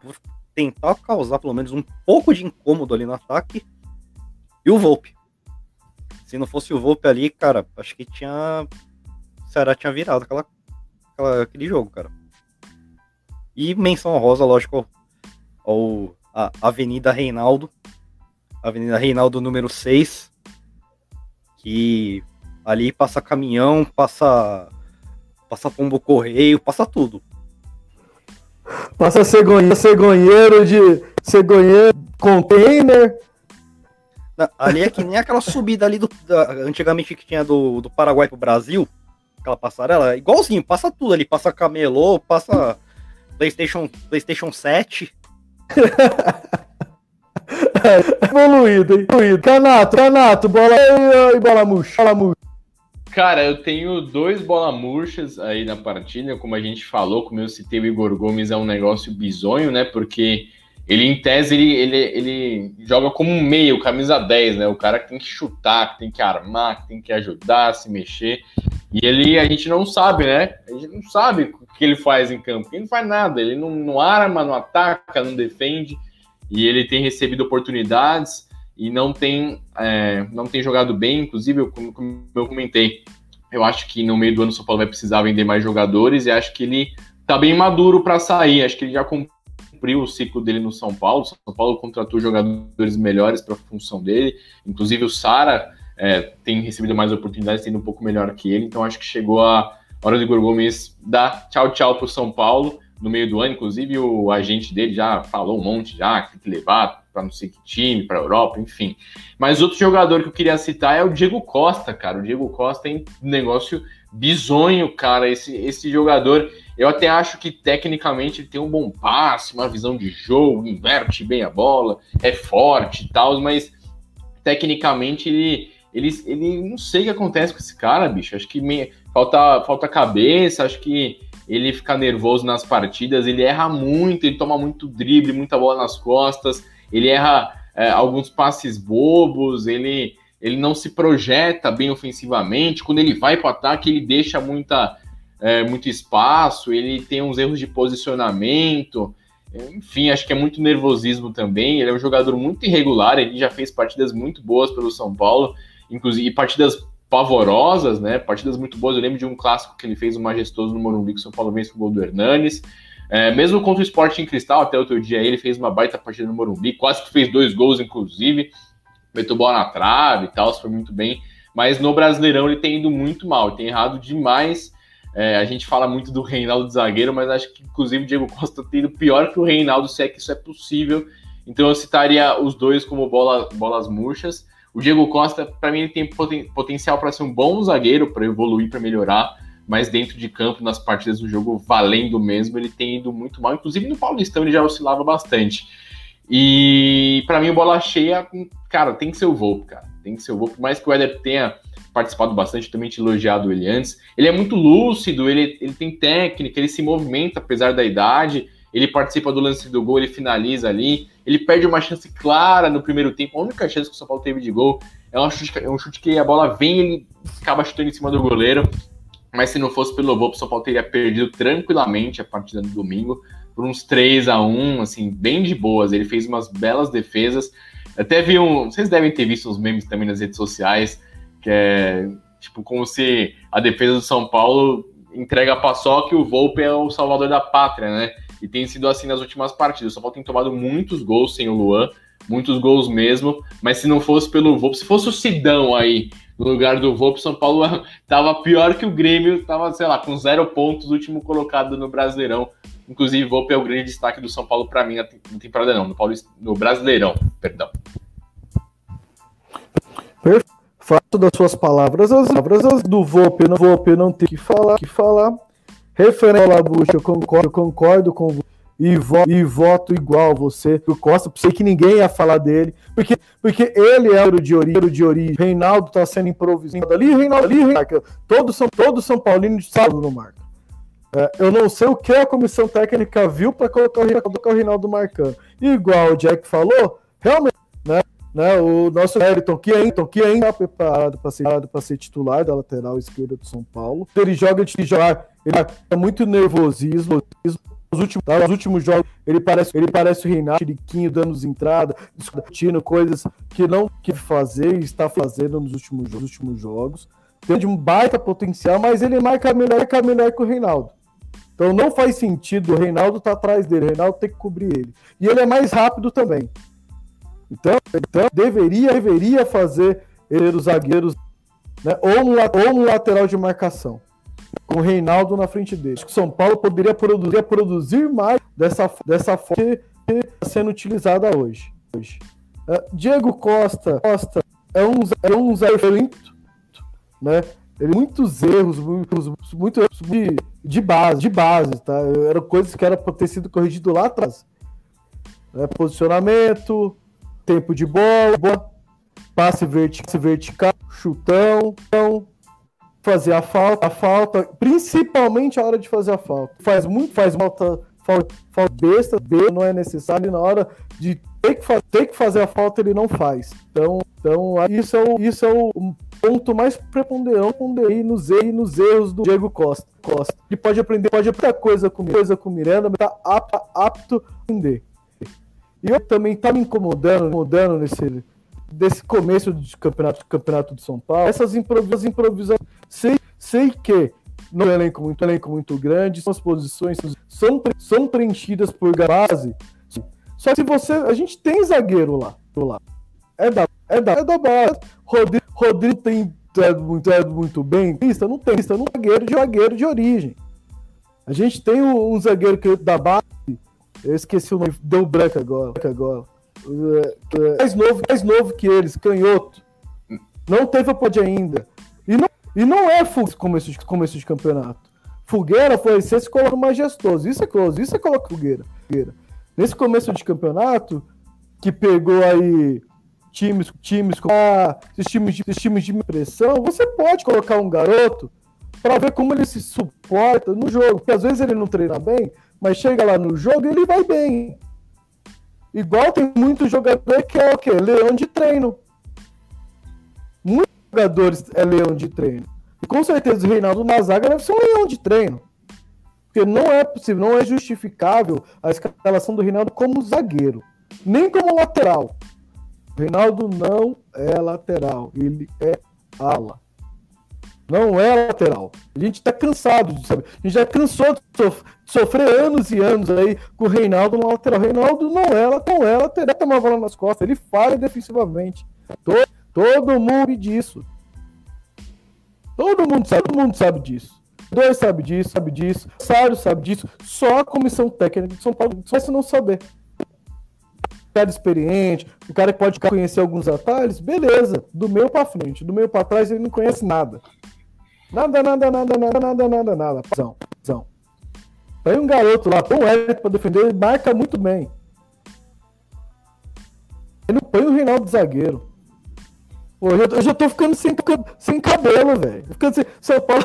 por tentar causar pelo menos um pouco de incômodo ali no ataque. E o Volpe. Se não fosse o Volpe ali, cara, acho que tinha. O Ceará tinha virado aquela, aquela, aquele jogo, cara. E menção rosa, lógico, ao, a Avenida Reinaldo. Avenida Reinaldo número 6. Que ali passa caminhão, passa passa pombo correio, passa tudo. Passa cegonheiro, cegonheiro de cegonheiro, container. ali é que nem aquela subida ali do da, antigamente que tinha do, do Paraguai pro Brasil, aquela passarela, igualzinho, passa tudo ali, passa camelô, passa PlayStation, PlayStation 7. é, evoluído, evoluído. Canato, canato, bola e bola murcha, bola murcha. Cara, eu tenho dois bola murchas aí na partida, como a gente falou, como eu citei o Igor Gomes, é um negócio bizonho, né? Porque ele, em tese, ele, ele, ele joga como um meio, camisa 10, né? O cara que tem que chutar, que tem que armar, que tem que ajudar, se mexer. E ele, a gente não sabe, né? A gente não sabe o que ele faz em campo. Ele não faz nada, ele não, não arma, não ataca, não defende. E ele tem recebido oportunidades e não tem, é, não tem jogado bem, inclusive, eu, como eu comentei, eu acho que no meio do ano o São Paulo vai precisar vender mais jogadores e acho que ele tá bem maduro para sair, acho que ele já cumpriu o ciclo dele no São Paulo, o São Paulo contratou jogadores melhores para a função dele, inclusive o Sara é, tem recebido mais oportunidades, tendo um pouco melhor que ele, então acho que chegou a hora do Igor Gomes dar tchau tchau para o São Paulo, no meio do ano, inclusive o agente dele já falou um monte já, que tem que levar para não sei que time, para Europa, enfim. Mas outro jogador que eu queria citar é o Diego Costa, cara. O Diego Costa tem um negócio bizonho, cara. Esse, esse jogador, eu até acho que tecnicamente ele tem um bom passe, uma visão de jogo, inverte bem a bola, é forte e tal, mas tecnicamente ele, ele, ele não sei o que acontece com esse cara, bicho. Acho que me, falta, falta cabeça, acho que ele fica nervoso nas partidas, ele erra muito, ele toma muito drible, muita bola nas costas ele erra é, alguns passes bobos, ele, ele não se projeta bem ofensivamente. Quando ele vai para o ataque, ele deixa muita, é, muito espaço, ele tem uns erros de posicionamento. Enfim, acho que é muito nervosismo também. Ele é um jogador muito irregular, ele já fez partidas muito boas pelo São Paulo, inclusive partidas pavorosas, né? Partidas muito boas. Eu lembro de um clássico que ele fez um majestoso no Morumbi que o São Paulo vence o gol do Hernanes. É, mesmo contra o Sport em Cristal, até outro dia ele fez uma baita partida no Morumbi, quase que fez dois gols, inclusive. Meteu bola na trave e tal, foi muito bem. Mas no Brasileirão ele tem ido muito mal, tem errado demais. É, a gente fala muito do Reinaldo de zagueiro, mas acho que inclusive o Diego Costa tem ido pior que o Reinaldo, se é que isso é possível. Então eu citaria os dois como bola, bolas murchas. O Diego Costa, para mim, ele tem poten potencial para ser um bom zagueiro, para evoluir, para melhorar, mas dentro de campo, nas partidas do jogo, valendo mesmo, ele tem ido muito mal. Inclusive no Paulistão ele já oscilava bastante. E para mim, bola cheia, cara, tem que ser o Volpe, cara. Tem que ser o Volpe. Por mais que o Éder tenha participado bastante, também te elogiado ele antes. Ele é muito lúcido, ele, ele tem técnica, ele se movimenta apesar da idade, ele participa do lance do gol, ele finaliza ali, ele perde uma chance clara no primeiro tempo. A única chance que o São Paulo teve de gol é um chute, é um chute que a bola vem e ele acaba chutando em cima do goleiro. Mas se não fosse pelo Volpe, o São Paulo teria perdido tranquilamente a partida do domingo por uns 3 a 1 assim, bem de boas. Ele fez umas belas defesas. Até vi um. Vocês devem ter visto os memes também nas redes sociais, que é tipo como se a defesa do São Paulo entrega a paçoca e o Volpe é o salvador da pátria, né? E tem sido assim nas últimas partidas. O São Paulo tem tomado muitos gols sem o Luan, muitos gols mesmo, mas se não fosse pelo Volpe, se fosse o Sidão aí no lugar do Volpe, São Paulo tava pior que o Grêmio, tava, sei lá, com zero pontos, último colocado no Brasileirão. Inclusive, Volpe é o grande destaque do São Paulo para mim na temporada não, no, Paulista, no Brasileirão, perdão. Fato das suas palavras, as palavras do Volpe, no Volpe não tem que falar, que falar. Referente Labucha, eu concordo, eu concordo com e, vo, e voto igual você, o Costa, sei que ninguém ia falar dele, porque, porque ele é o de origem, de origem. Reinaldo tá sendo improvisado ali, Reinaldo ali, Reinaldo, todos são todos São Paulinos de salvo no marco. É, eu não sei o que a comissão técnica viu para colocar o Reinaldo marcando. Igual o Jack falou, realmente, né? né o nosso Eriton, que ainda, que está preparado para ser, ser titular da lateral esquerda do São Paulo. Ele joga de jogar, ele é muito nervosismo. Nos últimos, nos últimos jogos, ele parece, ele parece o Reinaldo, Chiriquinho dando entrada, discutindo coisas que não que fazer e está fazendo nos últimos, nos últimos jogos. Tem um baita potencial, mas ele marca melhor, marca melhor que o Reinaldo. Então não faz sentido o Reinaldo tá atrás dele, o Reinaldo tem que cobrir ele. E ele é mais rápido também. Então, então deveria, deveria fazer ele os zagueiros, né, ou, um, ou lateral de marcação, com o Reinaldo na frente dele. Acho que São Paulo poderia produzir, produzir mais dessa, dessa forma que está sendo utilizada hoje. hoje. Uh, Diego Costa, Costa é um, é um zagueiro né? Ele muitos erros, muitos, muitos erros de, de base, de base, tá? Eram coisas que era para ter sido corrigido lá atrás. É, posicionamento, tempo de bola, passe vertical, vertical chutão, fazer a falta, a falta, principalmente a hora de fazer a falta. Faz muito, faz falta, falta, falta besta, besta, não é necessário na hora de ter que, ter que fazer a falta ele não faz. Então, então isso é o, isso é o ponto mais preponderante nos, nos erros do Diego Costa. Costa. Ele pode aprender, pode aprender coisa com, coisa com Miranda, mas tá apto, apto a aprender. E eu também tá me incomodando, incomodando nesse desse começo de campeonato, campeonato de São Paulo, essas improvisações, improvisações sei, sei que no elenco muito, elenco muito grande, as posições são, são preenchidas por base. Só que você, a gente tem zagueiro lá, lá. É da, é da, é da base. Rodrigo, Rodrigo tem é muito, é muito bem, pista não tem, pista não zagueiro de zagueiro de origem. A gente tem um, um zagueiro que da base, eu esqueci o nome, deu branco agora, agora. Mais novo, mais novo que eles, canhoto. Não teve a pode ainda. E não, e não é começo de, começo de campeonato. Fogueira foi você se coloca majestoso. Isso é close, isso é coloca fogueira. fogueira. Nesse começo de campeonato, que pegou aí times, times com ah, esses times, de, esses times de pressão, você pode colocar um garoto para ver como ele se suporta no jogo. Porque às vezes ele não treina bem, mas chega lá no jogo e ele vai bem. Igual tem muito jogador que é o quê? Leão de treino. Muitos jogadores é leão de treino. E com certeza o Reinaldo na zaga deve ser um leão de treino. Porque não é possível, não é justificável a escalação do Reinaldo como zagueiro, nem como lateral. O Reinaldo não é lateral, ele é ala. Não é lateral. A gente está cansado de saber. A gente já cansou de, sof de, sofrer anos e anos aí com o Reinaldo no lateral. Reinaldo não é, não é lateral, tem uma bola nas costas, ele falha defensivamente. Todo, todo mundo sabe disso. Todo mundo sabe, todo mundo sabe disso. Dois sabe disso, sabe disso, Sário sabe disso, só a comissão técnica de São Paulo só se não saber. O cara experiente, o cara que pode conhecer alguns atalhos, beleza, do meio para frente, do meio para trás ele não conhece nada. Nada, nada, nada, nada, nada, nada, nada. Pazão, pazão. Tem um garoto lá, põe o Eric pra defender, ele marca muito bem. Ele põe o Reinaldo zagueiro. Pô, eu, eu, já tô ficando sem, sem cabelo, velho. Ficando sem. São Paulo,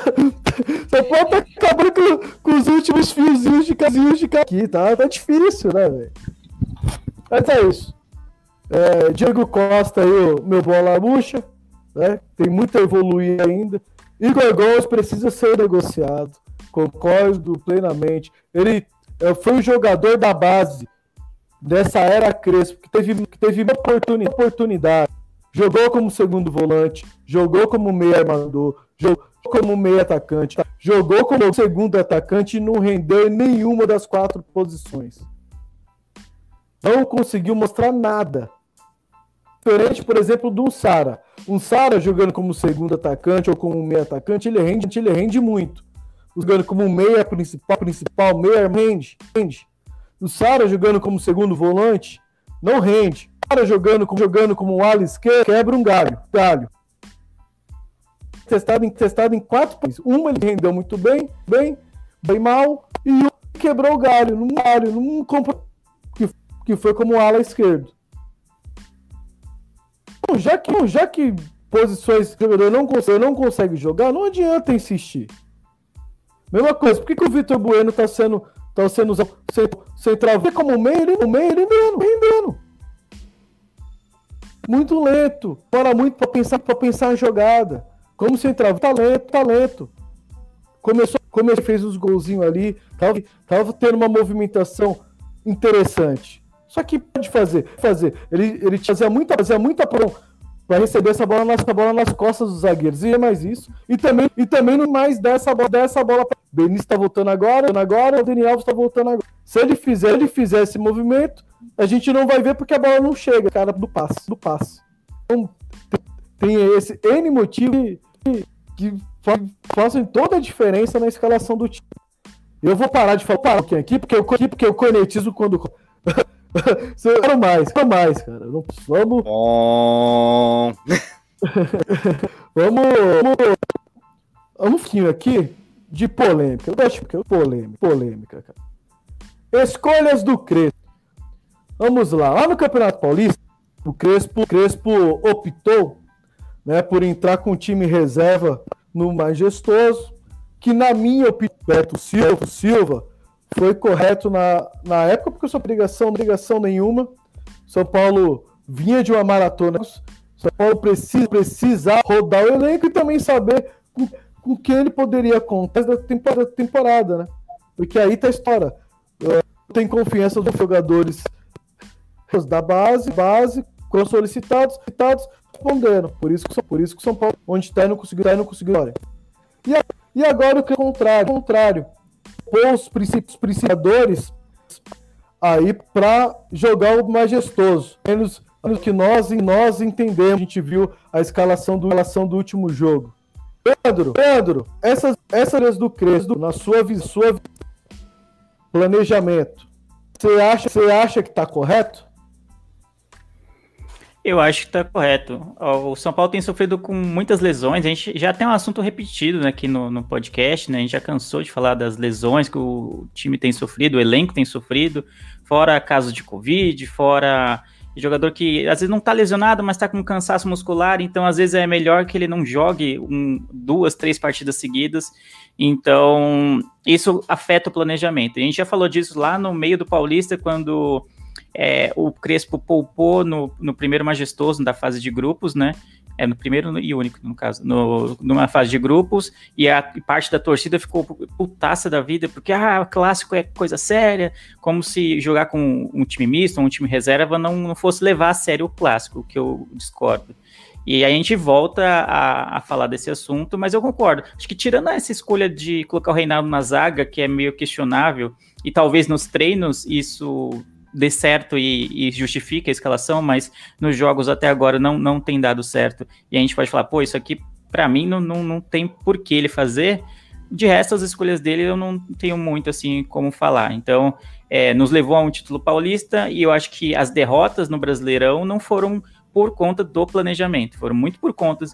São Paulo tá acabando com, com, os últimos fiozinhos de casinhos de aqui, tá? Tá difícil, né, velho? Mas é isso. É, Diego Costa aí, meu bola murcha, né? Tem muito a evoluir ainda. Igor Gomes precisa ser negociado. Concordo plenamente. Ele é, foi um jogador da base dessa era Crespo, que teve, que teve uma oportunidade, oportunidade. Jogou como segundo volante, jogou como meio armador, jogou como meio atacante, jogou como segundo atacante e não rendeu em nenhuma das quatro posições. Não conseguiu mostrar nada. Diferente, por exemplo, do Sara. Um Sara jogando como segundo atacante ou como meio atacante, ele rende, ele rende muito. Jogando como meia principal, principal meia rende, rende. O Sara jogando como segundo volante, não rende. O Sara jogando, jogando como um ala esquerdo, quebra um galho. galho. Testado em, testado em quatro países. Uma ele rendeu muito bem, bem, bem mal, e um quebrou o galho, num galho, num comprou, que, que foi como ala esquerdo já que, já que posições que o jogador não consegue, não consegue jogar, não adianta insistir. Mesma coisa, por que, que o Vitor Bueno tá sendo, tá sendo usado central? Como meio, ele, meio, ele rendendo, rendendo. Muito lento, para muito para pensar, para pensar em jogada. Como central, talento, talento. Começou, começou fez os golzinhos ali, tava, tava tendo uma movimentação interessante. Só que pode fazer, fazer. Ele, ele fazia muita, fazia muita para receber essa bola, essa bola nas costas dos zagueiros. E é mais isso. E também, e também não mais dessa bola, dessa bola. Benício está voltando agora, agora, o Dani Alves está voltando agora. Se ele fizer, ele fizer esse movimento, a gente não vai ver porque a bola não chega, cara, do passe, do passe. Então, tem esse N motivo que, que fazem toda a diferença na escalação do time. Eu vou parar de falar aqui, porque eu, porque eu conetizo quando quero mais, quero mais, cara. Não, vamos. Bom. vamos. Vamos um pouquinho aqui de polêmica. Eu gosto de polêmica, polêmica, cara. Escolhas do Crespo. Vamos lá. Lá no Campeonato Paulista, o Crespo, Crespo optou né, por entrar com o time reserva no Majestoso, que na minha opinião, Beto Silva, Silva foi correto na, na época, porque sua obrigação, obrigação nenhuma. São Paulo vinha de uma maratona. São Paulo precisa, precisa rodar o elenco e também saber com, com quem ele poderia contar da temporada, temporada, né? Porque aí tá a história. Tem confiança dos jogadores da base, base, com solicitados, solicitados respondendo. Por isso que, por isso que São Paulo, onde está, não conseguiu, tá, não conseguiu. E, e agora o que é o contrário? O contrário os principiadores aí para jogar o majestoso. Menos que nós nós entendemos, a gente viu a escalação do, escalação do último jogo. Pedro, Pedro, essas essas do Crespo, na sua sua planejamento, você acha, você acha que está correto? Eu acho que está correto. O São Paulo tem sofrido com muitas lesões. A gente já tem um assunto repetido aqui no, no podcast, né? A gente já cansou de falar das lesões que o time tem sofrido, o elenco tem sofrido, fora casos de Covid, fora jogador que às vezes não está lesionado, mas está com cansaço muscular, então às vezes é melhor que ele não jogue um, duas, três partidas seguidas. Então, isso afeta o planejamento. A gente já falou disso lá no meio do Paulista, quando é, o Crespo poupou no, no primeiro majestoso da fase de grupos, né? é no primeiro e único, no caso, no, numa fase de grupos, e a parte da torcida ficou putaça da vida, porque ah, clássico é coisa séria, como se jogar com um time misto, um time reserva, não, não fosse levar a sério o clássico, que eu discordo. E aí a gente volta a, a, falar desse assunto, mas eu concordo. Acho que tirando essa escolha de colocar o Reinaldo na zaga, que é meio questionável, e talvez nos treinos isso dê certo e, e, justifique a escalação, mas nos jogos até agora não, não tem dado certo. E a gente pode falar, pô, isso aqui para mim não, não, não tem por que ele fazer. De resto, as escolhas dele eu não tenho muito assim como falar. Então, é, nos levou a um título paulista e eu acho que as derrotas no Brasileirão não foram por conta do planejamento, foram muito por conta.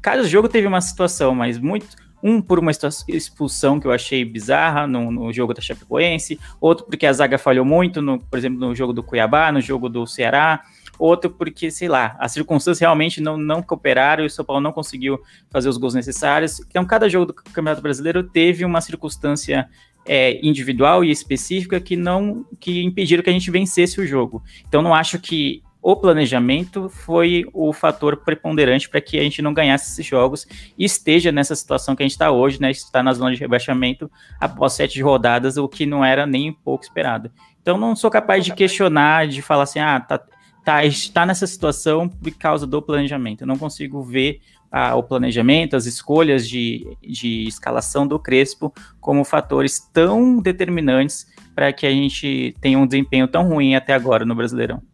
Cada jogo teve uma situação, mas muito um por uma expulsão que eu achei bizarra no, no, jogo da Chapecoense, outro porque a zaga falhou muito, no, por exemplo, no jogo do Cuiabá, no jogo do Ceará, outro porque, sei lá, as circunstâncias realmente não, não cooperaram e o São Paulo não conseguiu fazer os gols necessários. Então, cada jogo do Campeonato Brasileiro teve uma circunstância é, individual e específica que não que impediram que a gente vencesse o jogo. Então, não acho que o planejamento foi o fator preponderante para que a gente não ganhasse esses jogos e esteja nessa situação que a gente está hoje, né? Está na zona de rebaixamento após sete rodadas, o que não era nem um pouco esperado. Então não sou capaz de questionar, de falar assim, ah, tá, tá, está nessa situação por causa do planejamento. Eu não consigo ver ah, o planejamento, as escolhas de, de escalação do Crespo como fatores tão determinantes para que a gente tenha um desempenho tão ruim até agora no Brasileirão.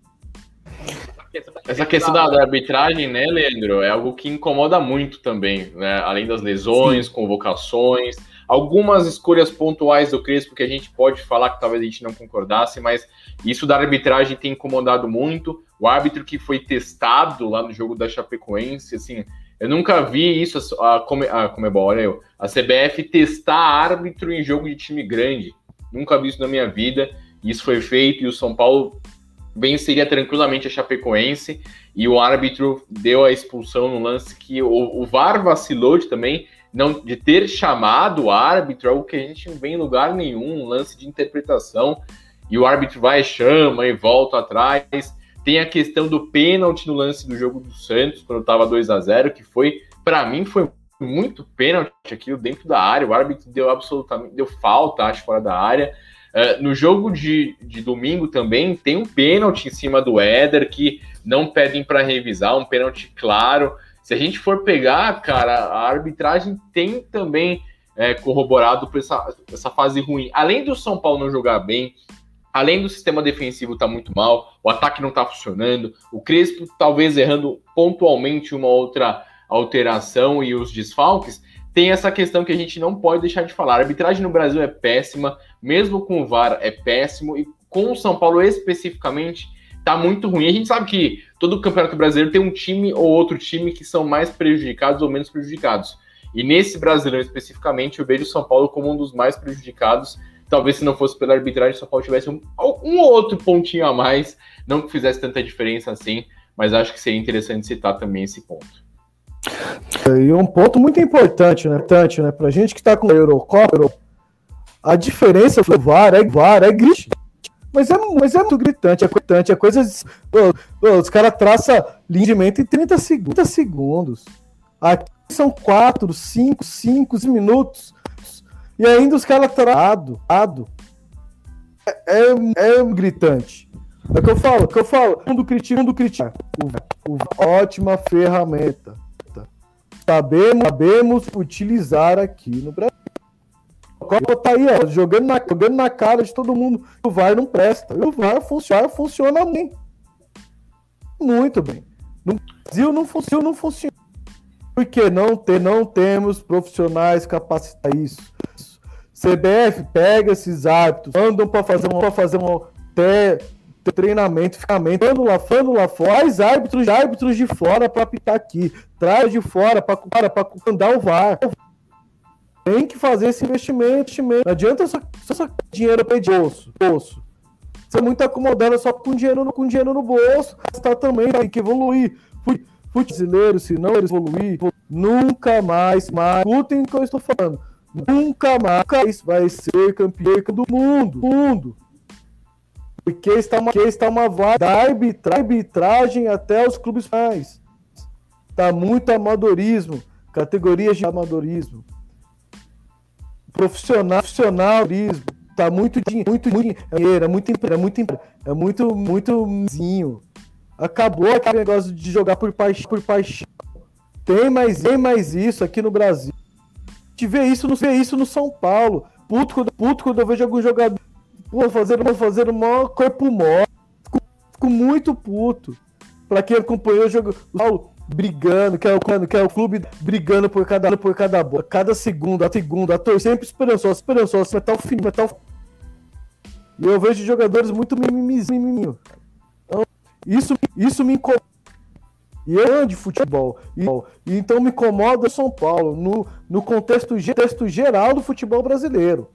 Essa questão da, da, arbitragem, né, Leandro, é algo que incomoda muito também, né? Além das lesões, Sim. convocações, algumas escolhas pontuais do Crespo que a gente pode falar que talvez a gente não concordasse, mas isso da arbitragem tem incomodado muito. O árbitro que foi testado lá no jogo da Chapecoense, assim, eu nunca vi isso, a, Come, a Comebol, olha eu, a CBF testar árbitro em jogo de time grande. Nunca vi isso na minha vida. Isso foi feito e o São Paulo venceria tranquilamente a Chapecoense e o árbitro deu a expulsão no lance que o, o VAR vacilou de também não de ter chamado o árbitro, algo que a gente não vê em lugar nenhum, um lance de interpretação, e o árbitro vai, chama e volta atrás. Tem a questão do pênalti no lance do jogo do Santos, quando estava 2 a 0 que foi, para mim, foi muito pênalti aquilo dentro da área. O árbitro deu absolutamente, deu falta, acho, fora da área. Uh, no jogo de, de domingo também tem um pênalti em cima do Éder que não pedem para revisar, um pênalti claro. Se a gente for pegar, cara, a arbitragem tem também é, corroborado para essa, essa fase ruim. Além do São Paulo não jogar bem, além do sistema defensivo estar tá muito mal, o ataque não está funcionando, o Crespo talvez errando pontualmente uma outra alteração e os desfalques, tem essa questão que a gente não pode deixar de falar. A arbitragem no Brasil é péssima, mesmo com o VAR é péssimo, e com o São Paulo especificamente tá muito ruim. A gente sabe que todo campeonato brasileiro tem um time ou outro time que são mais prejudicados ou menos prejudicados. E nesse brasileiro especificamente, eu vejo o São Paulo como um dos mais prejudicados. Talvez se não fosse pela arbitragem, o São Paulo tivesse um, um ou outro pontinho a mais, não que fizesse tanta diferença assim, mas acho que seria interessante citar também esse ponto. E um ponto muito importante, né, importante, né pra gente que tá com a Eurocopa, a diferença do VAR é VAR é gritante. Mas é, mas é muito gritante, é gritante, é coisa. De, os caras traçam lindamente em 30 segundos, 30 segundos. Aqui são 4, 5, 5 minutos. E ainda os caras traçam. É, é, é gritante. É o que eu falo, é que eu falo. Mundo critica, mundo critica. O, o, ótima ferramenta sabemos, sabemos utilizar aqui no Brasil. Copa tá aí, ó, jogando na, jogando na cara de todo mundo. O VAR não presta. O VAR funciona, funciona bem. Muito bem. No Brasil não funciona, não funciona. Porque não, ter, não temos profissionais capacitados isso. CBF pega esses hábitos, mandam para fazer uma, pra fazer um treinamento, ficamento, falando lá, falando lá fora, árbitros, árbitros de fora para apitar aqui, traz de fora para andar o VAR. Tem que fazer esse investimento, investimento. Não adianta só, só dinheiro para bolso, bolso. Você é muito acomodado só com dinheiro no, com dinheiro no bolso. Está também, tem que evoluir. Fute brasileiro, se não evoluir, nunca mais, mais, escutem o que eu estou falando. Nunca mais vai ser campeão do mundo. mundo. Porque está uma, porque está uma vaga da arbitra, arbitragem até os clubes mais. tá muito amadorismo, categorias de amadorismo. Profissional, profissionalismo, tá muito muito muito dinheiro, é muito é muito é muito muito zinho. Acabou aquele negócio de jogar por paixão, por paixão. Tem mais, tem mais isso aqui no Brasil. Gente vê isso, não vê isso no São Paulo. Puto quando, puto quando eu vejo algum jogador pô, fazendo, fazendo maior corpo mole. Fico, fico, muito puto. Pra quem acompanhou o jogo, Paulo brigando, que é o, que é o clube brigando por cada, por cada bola, cada segundo, a segunda, a torcida sempre esperançosa, esperançosa, até o fim, até o E eu vejo jogadores muito mimimizinho. Então, isso, isso me incomoda. E eu ando de futebol. E, então me incomoda o São Paulo, no, no contexto, contexto geral do futebol brasileiro.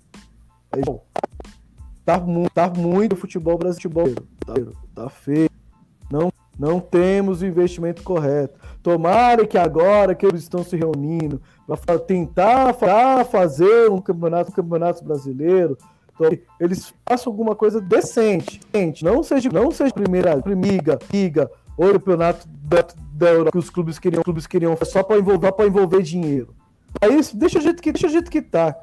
Tá, tá muito futebol brasileiro. Tá, tá feio. Não, não temos o investimento correto. Tomara que agora que eles estão se reunindo para tentar, fazer um campeonato, um campeonato brasileiro, eles façam alguma coisa decente. Não seja, não seja primeira liga, liga ou campeonato da, da Europa que os clubes queriam, clubes queriam só para envolver, para envolver dinheiro. Aí deixa o jeito que deixa o jeito que tá.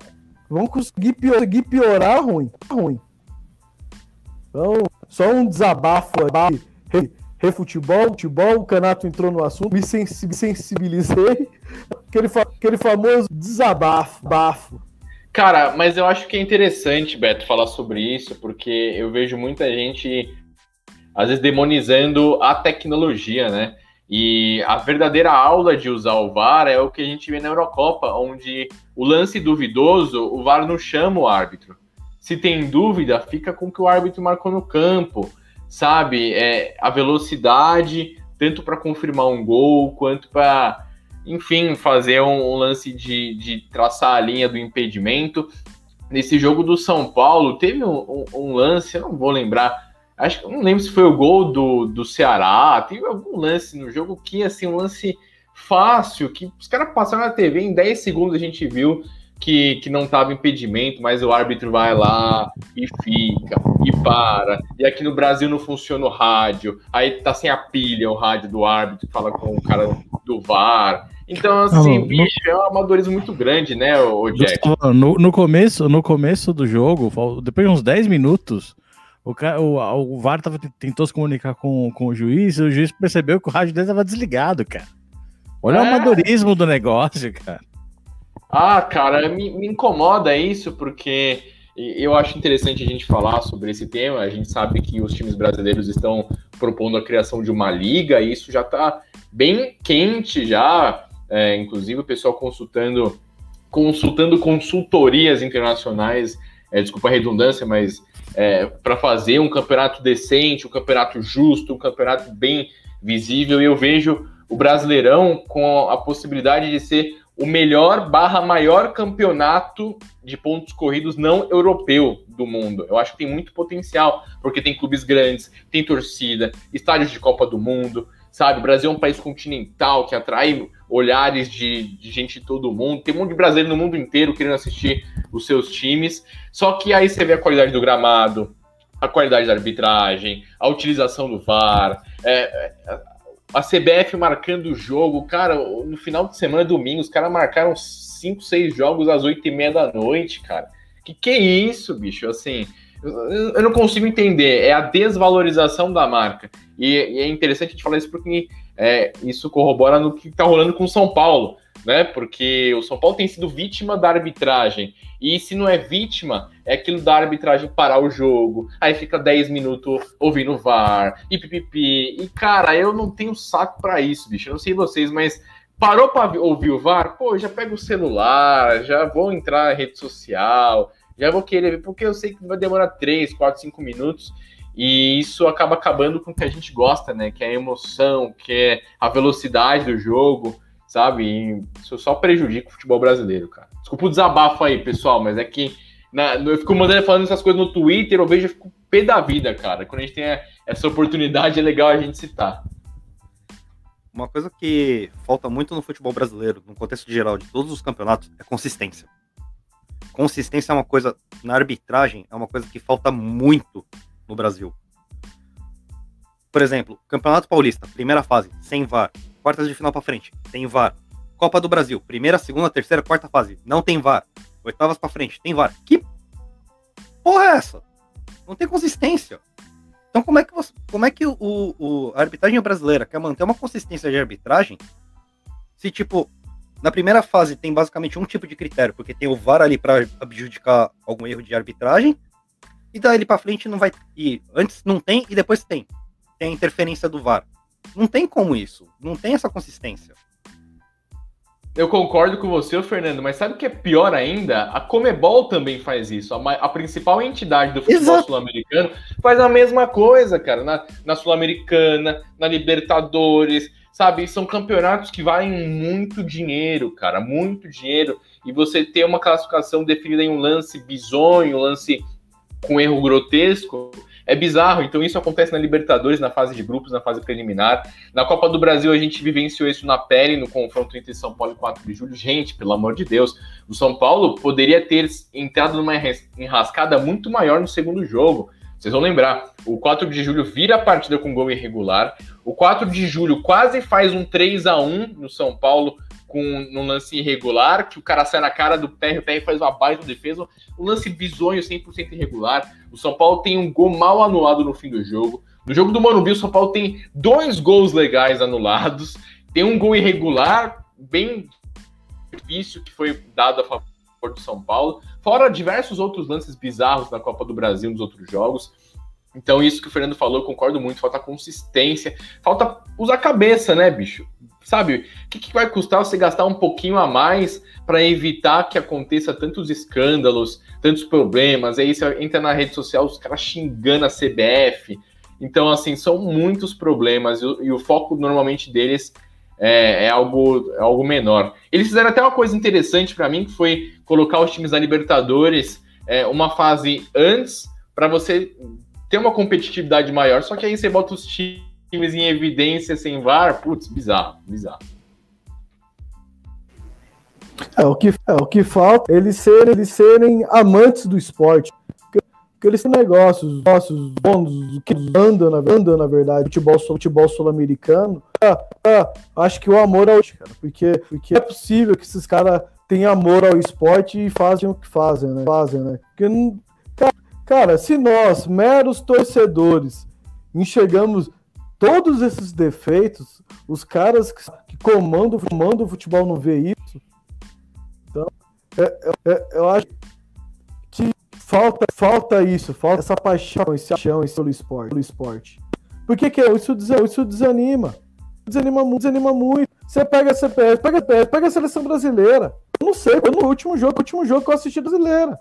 Vamos conseguir piorar, conseguir piorar ruim, ruim. Então, só um desabafo aí. Refutebol, futebol, o Canato entrou no assunto, me sensibilizei. Aquele, aquele famoso desabafo, bafo. Cara, mas eu acho que é interessante, Beto, falar sobre isso, porque eu vejo muita gente, às vezes, demonizando a tecnologia, né? E a verdadeira aula de usar o VAR é o que a gente vê na Eurocopa, onde o lance duvidoso, o VAR não chama o árbitro. Se tem dúvida, fica com o que o árbitro marcou no campo, sabe? É, a velocidade, tanto para confirmar um gol, quanto para, enfim, fazer um, um lance de, de, traçar a linha do impedimento. Nesse jogo do São Paulo, teve um, um, lance, eu não vou lembrar, acho que não lembro se foi o gol do, do Ceará, teve algum lance no jogo que, assim, um lance fácil, que os caras passaram na TV, em 10 segundos a gente viu que, que não tava impedimento, mas o árbitro vai lá e fica, e para. E aqui no Brasil não funciona o rádio, aí tá sem a pilha o rádio do árbitro, fala com o cara do VAR. Então, assim, não, bicho, no... é um amadorismo muito grande, né, o Jack? No, no, começo, no começo do jogo, depois de uns 10 minutos, o, cara, o, o VAR tava, tentou se comunicar com, com o juiz e o juiz percebeu que o rádio dele tava desligado, cara. Olha é. o amadorismo do negócio, cara. Ah, cara, me, me incomoda isso porque eu acho interessante a gente falar sobre esse tema. A gente sabe que os times brasileiros estão propondo a criação de uma liga e isso já está bem quente já. É, inclusive o pessoal consultando consultando consultorias internacionais, é, desculpa a redundância, mas é, para fazer um campeonato decente, um campeonato justo, um campeonato bem visível. E eu vejo o Brasileirão com a possibilidade de ser o melhor barra maior campeonato de pontos corridos não europeu do mundo. Eu acho que tem muito potencial, porque tem clubes grandes, tem torcida, estádios de Copa do Mundo, sabe? O Brasil é um país continental que atrai olhares de, de gente de todo mundo. Tem um monte de brasileiro no mundo inteiro querendo assistir os seus times. Só que aí você vê a qualidade do gramado, a qualidade da arbitragem, a utilização do VAR, é, é, a CBF marcando o jogo. Cara, no final de semana, domingo, os caras marcaram 5, 6 jogos às 8 e meia da noite, cara. Que que é isso, bicho? Assim, eu não consigo entender. É a desvalorização da marca. E, e é interessante a gente falar isso porque é, isso corrobora no que tá rolando com o São Paulo né? Porque o São Paulo tem sido vítima da arbitragem. E se não é vítima, é aquilo da arbitragem parar o jogo. Aí fica 10 minutos ouvindo o VAR e pipipi. E cara, eu não tenho saco para isso, bicho. Eu não sei vocês, mas parou para ouvir o VAR? Pô, já pego o celular, já vou entrar na rede social, já vou querer ver, porque eu sei que vai demorar 3, 4, 5 minutos. E isso acaba acabando com o que a gente gosta, né? Que é a emoção, que é a velocidade do jogo sabe? E isso só prejudica o futebol brasileiro, cara. Desculpa o desabafo aí, pessoal, mas é que na, eu fico mandando falando essas coisas no Twitter, eu vejo e fico pé da vida, cara. Quando a gente tem essa oportunidade, é legal a gente citar. Uma coisa que falta muito no futebol brasileiro, no contexto geral de todos os campeonatos, é consistência. Consistência é uma coisa, na arbitragem, é uma coisa que falta muito no Brasil. Por exemplo, Campeonato Paulista, primeira fase, sem VAR quartas de final pra frente, tem VAR. Copa do Brasil, primeira, segunda, terceira, quarta fase, não tem VAR. Oitavas pra frente, tem VAR. Que porra é essa? Não tem consistência. Então como é que, você, como é que o, o, a arbitragem brasileira quer manter uma consistência de arbitragem se, tipo, na primeira fase tem basicamente um tipo de critério, porque tem o VAR ali para adjudicar algum erro de arbitragem, e daí para frente não vai. E antes não tem e depois tem. Tem a interferência do VAR. Não tem como isso. Não tem essa consistência. Eu concordo com você, Fernando, mas sabe o que é pior ainda? A Comebol também faz isso. A, a principal entidade do futebol sul-americano faz a mesma coisa, cara. Na, na Sul-Americana, na Libertadores, sabe? São campeonatos que valem muito dinheiro, cara, muito dinheiro. E você ter uma classificação definida em um lance bizonho, um lance com erro grotesco, é bizarro. Então isso acontece na Libertadores, na fase de grupos, na fase preliminar. Na Copa do Brasil a gente vivenciou isso na pele no confronto entre São Paulo e 4 de julho. Gente, pelo amor de Deus, o São Paulo poderia ter entrado numa enrascada muito maior no segundo jogo. Vocês vão lembrar, o 4 de julho vira a partida com gol irregular. O 4 de julho quase faz um 3 a 1 no São Paulo com um lance irregular, que o cara sai na cara do pé, o pé faz uma baita defesa, um lance bizonho 100% irregular. O São Paulo tem um gol mal anulado no fim do jogo. No jogo do Morumbi, o São Paulo tem dois gols legais anulados, tem um gol irregular, bem difícil, que foi dado a favor do São Paulo, fora diversos outros lances bizarros na Copa do Brasil nos outros jogos. Então, isso que o Fernando falou, eu concordo muito. Falta consistência, falta usar a cabeça, né, bicho? Sabe, o que, que vai custar você gastar um pouquinho a mais para evitar que aconteça tantos escândalos, tantos problemas? Aí você entra na rede social, os caras xingando a CBF. Então, assim, são muitos problemas e, e o foco normalmente deles é, é, algo, é algo menor. Eles fizeram até uma coisa interessante para mim, que foi colocar os times da Libertadores é, uma fase antes para você ter uma competitividade maior, só que aí você bota os times em evidência sem VAR, putz, bizarro, bizarro. É, o que, é, o que falta é eles serem, eles serem amantes do esporte. Porque eles têm negócios, negócios bons, que andam na, na verdade, futebol, futebol sul-americano. Ah, ah, acho que o amor ao cara, porque, porque é possível que esses caras tenham amor ao esporte e fazem o que fazem, né? Fazem, né? Porque, cara, se nós, meros torcedores, enxergamos todos esses defeitos, os caras que, que comandam, comandam o futebol não vê isso. Então, é, é, é, eu acho que falta, falta isso, falta essa paixão, esse paixão pelo esporte. Pelo esporte. Por que, que isso, isso desanima? Desanima desanima muito. Você pega a CPF, pega, pega a seleção brasileira. Eu não sei, foi no último jogo, último jogo que eu assisti brasileira.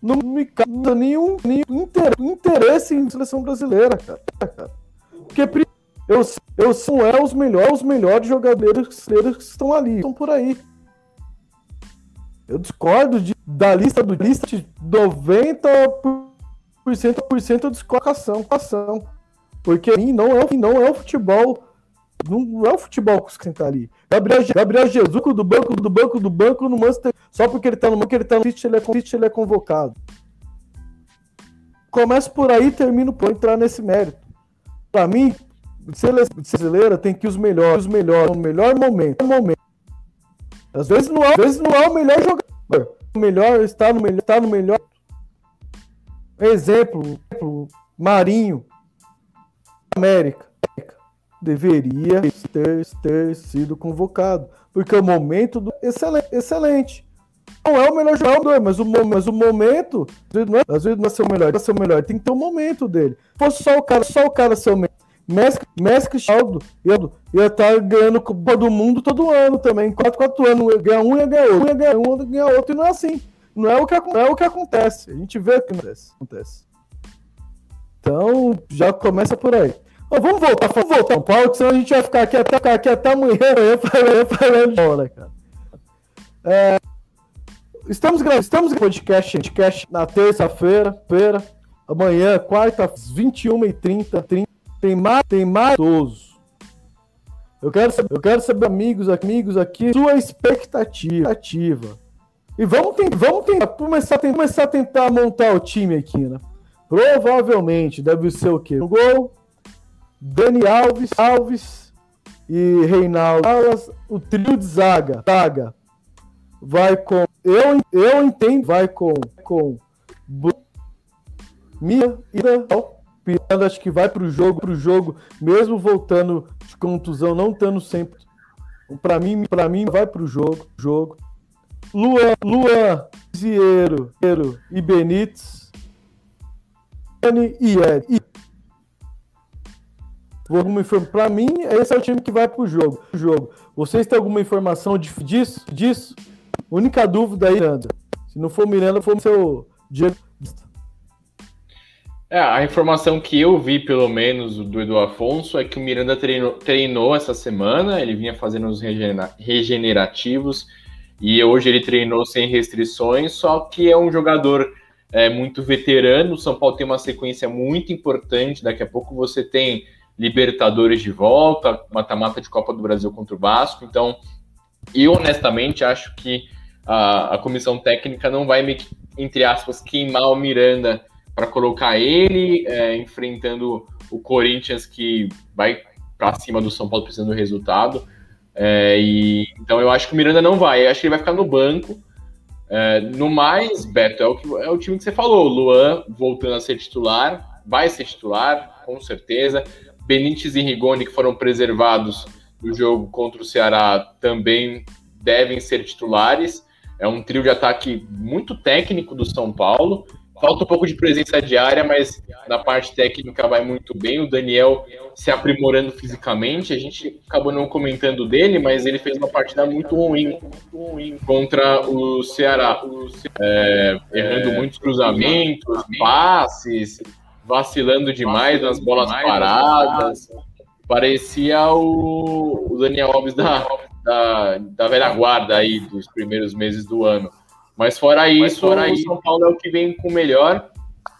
Não me causa nenhum, nenhum interesse em seleção brasileira, cara. Porque eu, eu são é os melhores, os melhores jogadores que estão ali, estão por aí. Eu discordo de, da lista do lista de 90% de descolocação. Porque não é, não é o futebol. Não é o futebol que você tá ali. Gabriel, Gabriel Jesus do banco, do banco, do banco no Manchester. Só porque ele tá no banco, ele tá no City, ele é, ele é convocado. Começa por aí e termino por entrar nesse mérito. Para mim, seleção brasileira tem que ir os melhores, os melhores, melhor momento, momento. Às vezes não é, às vezes não é o melhor jogador. O melhor está no melhor, está no melhor. Exemplo, Marinho, América deveria ter, ter sido convocado, porque o momento do excelente, excelente. Não é o melhor jogador, mas o, mas o momento, às vezes não é, o melhor, é melhor, tem que ter o um momento dele. Se fosse só o cara, só o cara ser o melhor. Messi, Messi Cristiano ia, estar tá ganhando Copa do Mundo todo ano também. 4, 4 anos, ganhar um ia ganhar outro, ia ganhar um, ia ganhar outro, e não é assim. Não é o que, não é o que acontece. A gente vê o que acontece. acontece. Então, já começa por aí. Vamos voltar, vamos voltar São Paulo, senão a gente vai ficar aqui até, ficar aqui até amanhã, amanhã falando, falando de bola, cara. É, estamos gravando, estamos podcast, podcast na terça-feira, feira, amanhã, quarta, 21h30, 30, tem mais, tem mais todos. Eu quero saber, eu quero saber amigos, amigos aqui, sua expectativa. E vamos, tentar, vamos tentar, começar, começar a tentar montar o time aqui, né? Provavelmente deve ser o quê? No gol, Dani Alves, Alves, e Reinaldo. Alas, o trio de zaga, zaga vai com. Eu, eu entendo, vai com. com Mia e Piranda, acho que vai pro jogo, pro jogo, mesmo voltando de contusão, não estando sempre. Para mim, para mim, vai pro jogo, jogo. Luan, Luan, Zieiro e Benítez. E Ed. Para mim, esse é o time que vai pro jogo. jogo. Vocês têm alguma informação disso? disso? Única dúvida aí, Miranda. Se não for Miranda, for o seu. É, a informação que eu vi, pelo menos, do Edu Afonso, é que o Miranda treinou, treinou essa semana, ele vinha fazendo os regenerativos, e hoje ele treinou sem restrições, só que é um jogador é, muito veterano, o São Paulo tem uma sequência muito importante, daqui a pouco você tem Libertadores de volta, mata-mata de Copa do Brasil contra o Vasco, então eu honestamente acho que a, a comissão técnica não vai, entre aspas, queimar o Miranda para colocar ele é, enfrentando o Corinthians que vai para cima do São Paulo precisando do resultado. É, e, então eu acho que o Miranda não vai, eu acho que ele vai ficar no banco. É, no mais, Beto, é o, que, é o time que você falou. Luan voltando a ser titular, vai ser titular, com certeza. Benítez e Rigoni, que foram preservados do jogo contra o Ceará, também devem ser titulares. É um trio de ataque muito técnico do São Paulo. Falta um pouco de presença diária, mas na parte técnica vai muito bem. O Daniel se aprimorando fisicamente. A gente acabou não comentando dele, mas ele fez uma partida muito ruim, contra o Ceará. É, errando muitos cruzamentos, passes, vacilando demais nas bolas paradas. Parecia o, o Daniel Alves da, da, da velha guarda aí dos primeiros meses do ano. Mas fora isso, fora o São Paulo é o que vem com o melhor.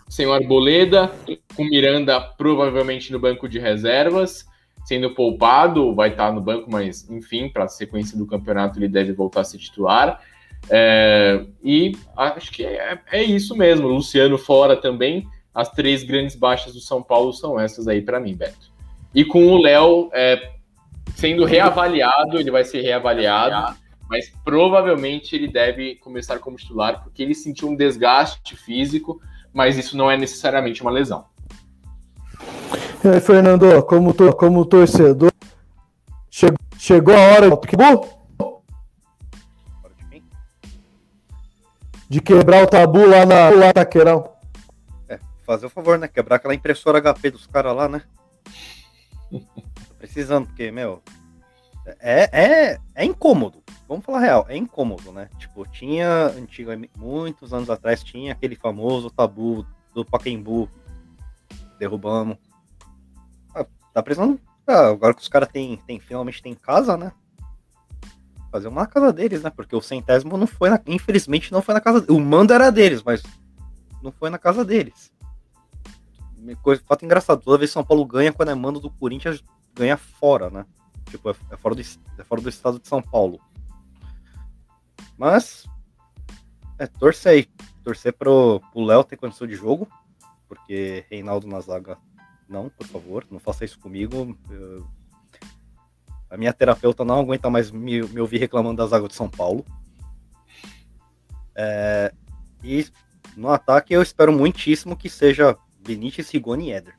Sem o Arboleda, com Miranda provavelmente no banco de reservas, sendo poupado, vai estar no banco, mas enfim, para a sequência do campeonato ele deve voltar a ser titular. É, e acho que é, é, isso mesmo. Luciano fora também. As três grandes baixas do São Paulo são essas aí para mim, Beto. E com o Léo é, sendo reavaliado, ele vai ser reavaliado mas provavelmente ele deve começar como titular, porque ele sentiu um desgaste físico, mas isso não é necessariamente uma lesão. E aí, Fernando, como, to, como torcedor, chegou, chegou a hora de quebrar o tabu lá na lá Taqueirão. É, fazer o favor, né? Quebrar aquela impressora HP dos caras lá, né? Tô precisando, porque, meu, é, é, é incômodo vamos falar real, é incômodo, né? Tipo, tinha, antigamente, muitos anos atrás, tinha aquele famoso tabu do Paquembu, derrubamos. Ah, tá precisando, ah, agora que os caras tem, tem, finalmente tem casa, né? Fazer uma casa deles, né? Porque o centésimo não foi, na, infelizmente, não foi na casa, o mando era deles, mas não foi na casa deles. Coisa, fato engraçado, toda vez que São Paulo ganha, quando é mando do Corinthians, ganha fora, né? Tipo, é, é, fora do, é fora do estado de São Paulo. Mas, é, torcer aí. Torcer pro Léo ter condição de jogo, porque Reinaldo na zaga, não, por favor, não faça isso comigo. Eu... A minha terapeuta não aguenta mais me, me ouvir reclamando da zaga de São Paulo. É, e no ataque eu espero muitíssimo que seja Benítez, Rigoni e Éder.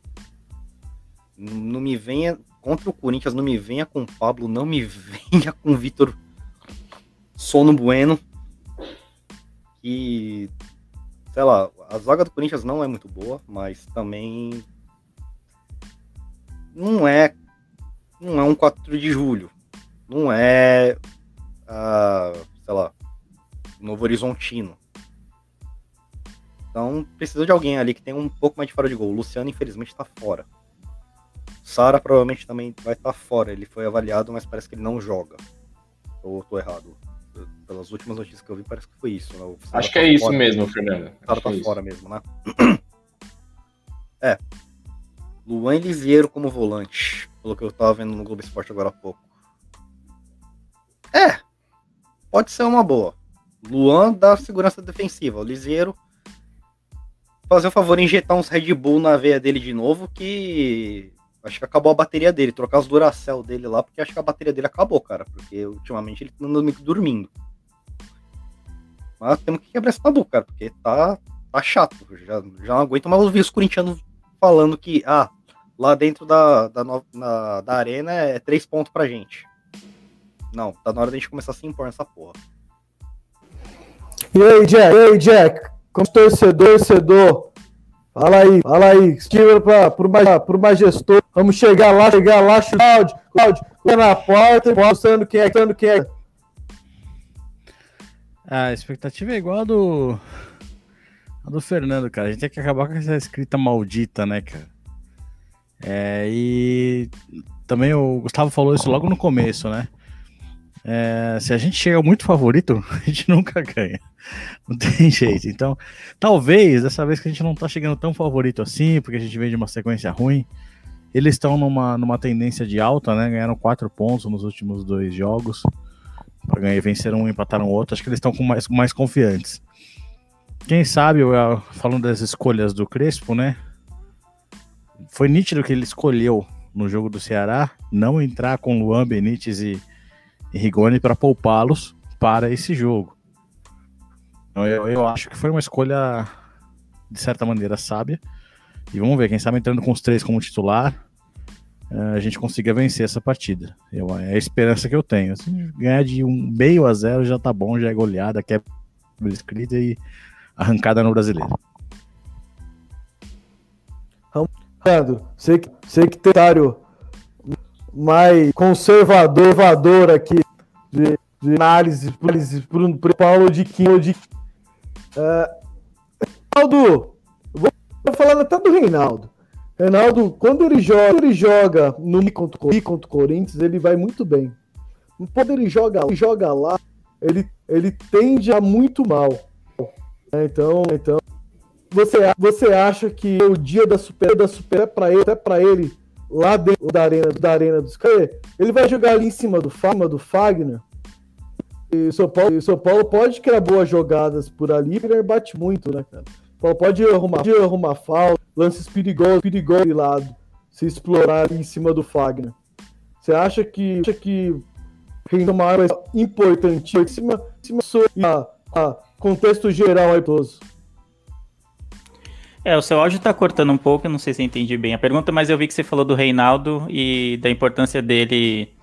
Não me venha contra o Corinthians, não me venha com o Pablo, não me venha com o Vitor Sono Bueno, que, sei lá, a zaga do Corinthians não é muito boa, mas também não é não é um 4 de julho, não é, uh, sei lá, Novo Horizontino. Então precisa de alguém ali que tem um pouco mais de fora de gol. O Luciano, infelizmente, está fora. Sara provavelmente também vai estar tá fora. Ele foi avaliado, mas parece que ele não joga. Ou tô errado? pelas últimas notícias que eu vi, parece que foi isso. Né? Acho que é isso mesmo, Fernando. O cara tá é fora isso. mesmo, né? É. Luan Lisieiro como volante, pelo que eu tava vendo no Globo Esporte agora há pouco. É, pode ser uma boa. Luan dá segurança defensiva. O Lisieiro fazer o favor injetar uns Red Bull na veia dele de novo, que Acho que acabou a bateria dele, trocar os Duracell dele lá, porque acho que a bateria dele acabou, cara. Porque ultimamente ele tá andando dormindo. Mas temos que quebrar esse tabu, cara, porque tá, tá chato. Já, já não aguento mais ouvir os corintianos falando que, ah, lá dentro da, da, na, da arena é três pontos pra gente. Não, tá na hora da gente começar a se impor nessa porra. E aí, Jack? E aí, Jack? Como torcedor, torcedor, fala aí, fala aí, esquiva para pro majestor, vamos chegar lá, chegar lá, Cláudio, Cláudio, na porta, mostrando quem é, mostrando quem é. A expectativa é igual a do, a do Fernando, cara. A gente tem que acabar com essa escrita maldita, né, cara? É, e também o Gustavo falou isso logo no começo, né? É, se a gente chega muito favorito, a gente nunca ganha. Não tem jeito. Então, talvez dessa vez que a gente não tá chegando tão favorito assim, porque a gente vem de uma sequência ruim, eles estão numa, numa tendência de alta, né? Ganharam quatro pontos nos últimos dois jogos. Para ganhar, venceram um, empataram outro. Acho que eles estão com mais, mais confiantes. Quem sabe, falando das escolhas do Crespo, né? Foi nítido que ele escolheu no jogo do Ceará não entrar com Luan Benítez e e Rigoni para poupá-los para esse jogo. Então, eu, eu acho que foi uma escolha, de certa maneira, sábia. E vamos ver, quem sabe entrando com os três como titular, eh, a gente consiga vencer essa partida. Eu, é a esperança que eu tenho. Assim, ganhar de um meio a zero já tá bom, já é goleada, quebra escrita e arrancada no brasileiro. Rando, sei que, sei que mais conservador aqui de, de análise para Paulo de Quinto. De, uh, vou falando até do Reinaldo. Reinaldo, quando ele joga, ele joga no contra, contra o Corinthians, ele vai muito bem. Quando ele joga, ele joga lá, ele, ele tende a muito mal. Então, então você, você acha que o dia da super da super é para ele, é para ele lá dentro da arena, da arena dos caras, ele vai jogar ali em cima do, cima do Fagner. E o São Paulo, o São Paulo pode criar boas jogadas por ali, porque ele bate muito, né, cara? O Paulo pode arrumar, pode arrumar falta, lances perigosos, perigosos de lado, se explorar ali em cima do Fagner. Você acha que, acha que rende uma arma em cima a, a contexto geral aí todos? É, o seu áudio tá cortando um pouco, eu não sei se eu entendi bem a pergunta, mas eu vi que você falou do Reinaldo e da importância dele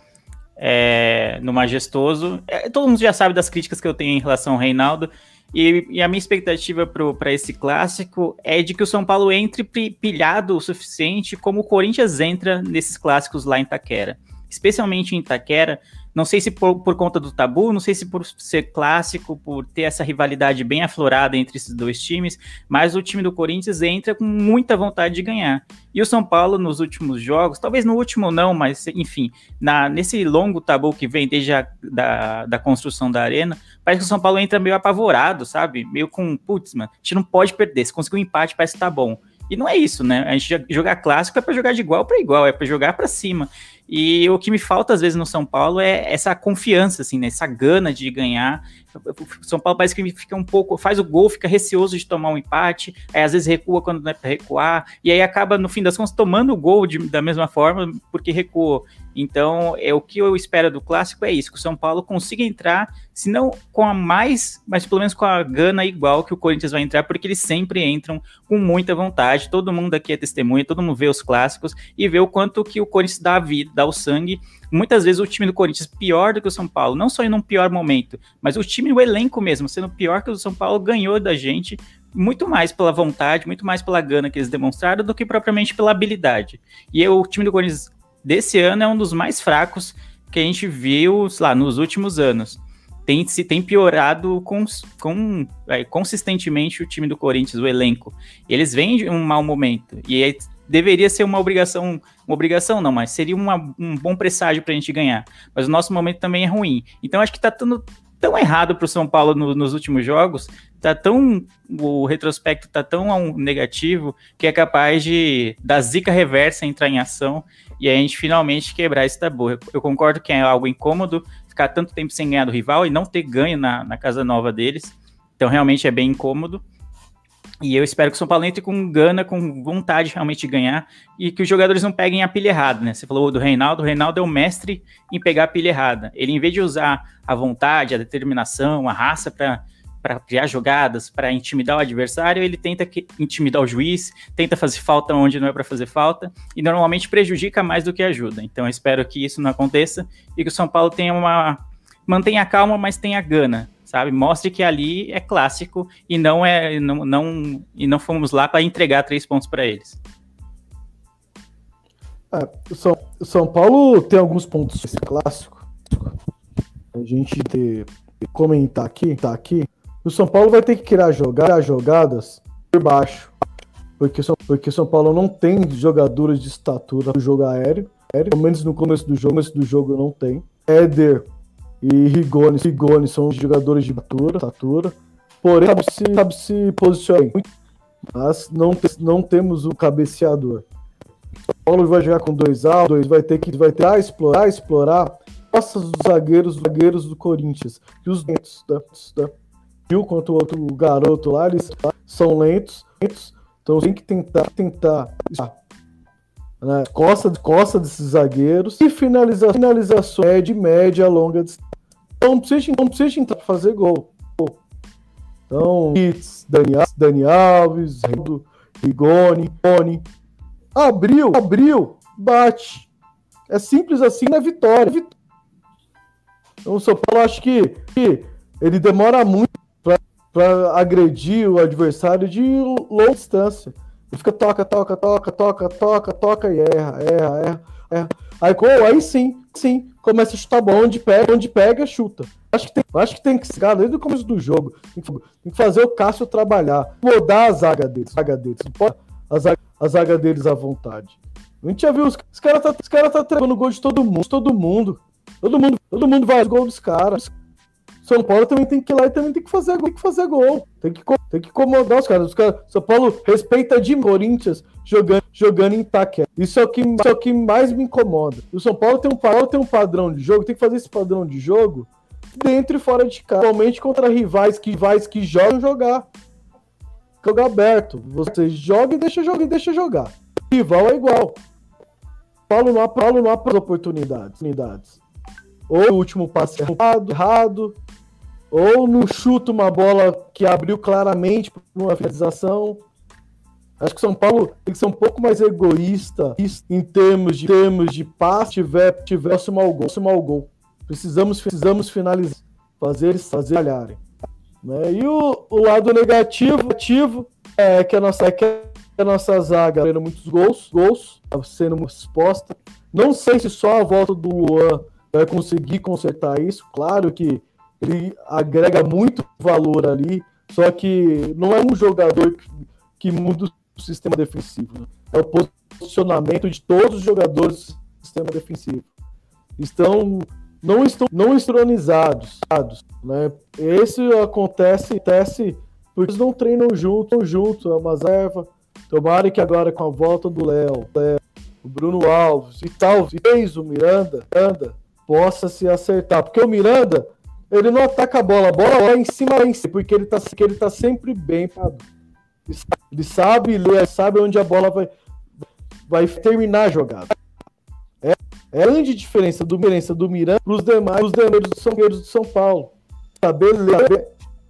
é, no majestoso. É, todo mundo já sabe das críticas que eu tenho em relação ao Reinaldo. E, e a minha expectativa para esse clássico é de que o São Paulo entre pilhado o suficiente como o Corinthians entra nesses clássicos lá em Itaquera. Especialmente em Itaquera, não sei se por, por, conta do tabu, não sei se por ser clássico, por ter essa rivalidade bem aflorada entre esses dois times, mas o time do Corinthians entra com muita vontade de ganhar. E o São Paulo, nos últimos jogos, talvez no último não, mas enfim, na, nesse longo tabu que vem desde a da, da construção da arena, parece que o São Paulo entra meio apavorado, sabe? Meio com, putz, mano, a gente não pode perder, se conseguir um empate parece que tá bom. E não é isso, né? A gente jogar clássico é para jogar de igual para igual, é para jogar para cima. E o que me falta às vezes no São Paulo é essa confiança, assim, né? Essa gana de ganhar. O São Paulo parece que fica um pouco, faz o gol, fica receoso de tomar um empate, aí às vezes recua quando não é para recuar, e aí acaba no fim das contas tomando o gol de, da mesma forma porque recuou. Então, é o que eu espero do clássico é isso, que o São Paulo consiga entrar, se não com a mais, mas pelo menos com a gana igual que o Corinthians vai entrar, porque eles sempre entram com muita vontade. Todo mundo aqui é testemunha, todo mundo vê os clássicos e vê o quanto que o Corinthians dá a vida, dá o sangue. Muitas vezes o time do Corinthians pior do que o São Paulo, não só em um pior momento, mas o time, o elenco mesmo, sendo pior que o São Paulo, ganhou da gente muito mais pela vontade, muito mais pela gana que eles demonstraram do que propriamente pela habilidade. E eu, o time do Corinthians desse ano é um dos mais fracos que a gente viu lá nos últimos anos. Tem, se tem piorado com, é, consistentemente o time do Corinthians, o elenco. Eles vêm de um mau momento. E aí, deveria ser uma obrigação, uma obrigação não, mas seria uma, um bom presságio para a gente ganhar. Mas o nosso momento também é ruim. Então acho que está tão, tão errado para o São Paulo no, nos últimos jogos, tá tão o retrospecto tá tão negativo que é capaz de da zica reversa entrar em ação e a gente finalmente quebrar esse tabu. Eu, concordo que é algo incômodo ficar tanto tempo sem ganhar do rival e não ter ganho na, na casa nova deles. Então realmente é bem incômodo. E eu espero que o São Paulo entre com gana, com vontade realmente de ganhar e que os jogadores não peguem a pilha errada, né? Você falou do Reinaldo, o Reinaldo é o mestre em pegar a pilha errada. Ele, em vez de usar a vontade, a determinação, a raça para para criar jogadas, para intimidar o adversário, ele tenta que, intimidar o juiz, tenta fazer falta onde não é para fazer falta e normalmente prejudica mais do que ajuda. Então eu espero que isso não aconteça e que o São Paulo tenha uma mantenha calma, mas tenha gana, sabe? Mostre que ali é clássico e não é não, não e não fomos lá para entregar três pontos para eles. É, o, São, São Paulo tem alguns pontos clássico. A gente ter, comentar aqui, tá aqui. O São Paulo vai ter que criar jogar, jogadas por baixo. Porque, porque São Paulo não tem jogadores de estatura no jogo aéreo. aéreo. Pelo menos no começo do jogo, começo do jogo não tem. Éder e Rigoni, Rigoni são jogadores de estatura, estatura. Porém, sabe se, sabe se. Mas não, não temos o cabeceador. São Paulo vai jogar com dois altos, vai ter que vai ter a explorar, explorar os zagueiros, zagueiros do Corinthians e os dentes da, da viu quanto o outro garoto lá, eles são lentos, lentos então tem que tentar, tentar né, costa, costa desses zagueiros e finaliza, finalização é de média, longa distância. Então não precisa, não precisa tentar fazer gol. Então, Dani, Dani Alves, Rigoni, Rony, abriu, abriu, bate. É simples assim na vitória. Então o São Paulo acho que, que ele demora muito para agredir o adversário de longa distância. Ele fica toca, toca, toca, toca, toca, toca e erra, erra, erra, erra. Aí, aí sim, sim, começa a chutar bom, onde pega, onde pega, chuta. Acho que tem, acho que tem que ser desde o começo do jogo. Tem que, fazer o Cássio trabalhar, mudar a zaga deles, a zaga deles. A zaga, a zaga deles à vontade. A gente já viu, os, os caras tá, os cara tá treinando gol de todo mundo, todo mundo. Todo mundo, todo mundo vai gol dos caras. São Paulo também tem que ir lá e também tem que fazer gol. Tem que fazer gol. Tem que, tem que incomodar os caras. Os caras São Paulo respeita de Corinthians jogando, jogando em Itaquera. Isso é, o que, isso é o que mais me incomoda. O São Paulo tem um, Paulo tem um padrão de jogo, tem que fazer esse padrão de jogo dentro e fora de casa. Principalmente contra rivais que, rivais que jogam jogar. Jogar aberto. Você joga e deixa jogar e deixa jogar. Rival é igual. Paulo não Paulo não há oportunidades. Ou o último passe errado, errado ou no chuta uma bola que abriu claramente para uma finalização. Acho que São Paulo tem que ser um pouco mais egoísta em termos de termos de passe, tiver tiver ao gol, ao gol. Precisamos precisamos finalizar, fazer fazer falharem. Né? E o, o lado negativo, negativo é que a nossa é que a nossa zaga tendo muitos gols, gols sendo exposta. Não sei se só a volta do Luan vai conseguir consertar isso. Claro que ele agrega muito valor ali, só que não é um jogador que, que muda o sistema defensivo. Né? É o posicionamento de todos os jogadores do sistema defensivo. Estão não estão não estronizados, né? Esse acontece, acontece porque eles não treinam junto, junto, é uma reserva. Tomara que agora com a volta do Léo, o Bruno Alves e talvez o Miranda, Miranda possa se acertar, porque o Miranda ele não ataca a bola, a bola lá em cima, em cima, porque ele tá, porque ele tá sempre bem. Ele sabe ler, sabe onde a bola vai, vai terminar a jogada. É, é a grande diferença do Miranda do Miranda para os demais os demais do São do São Paulo. Saber ler,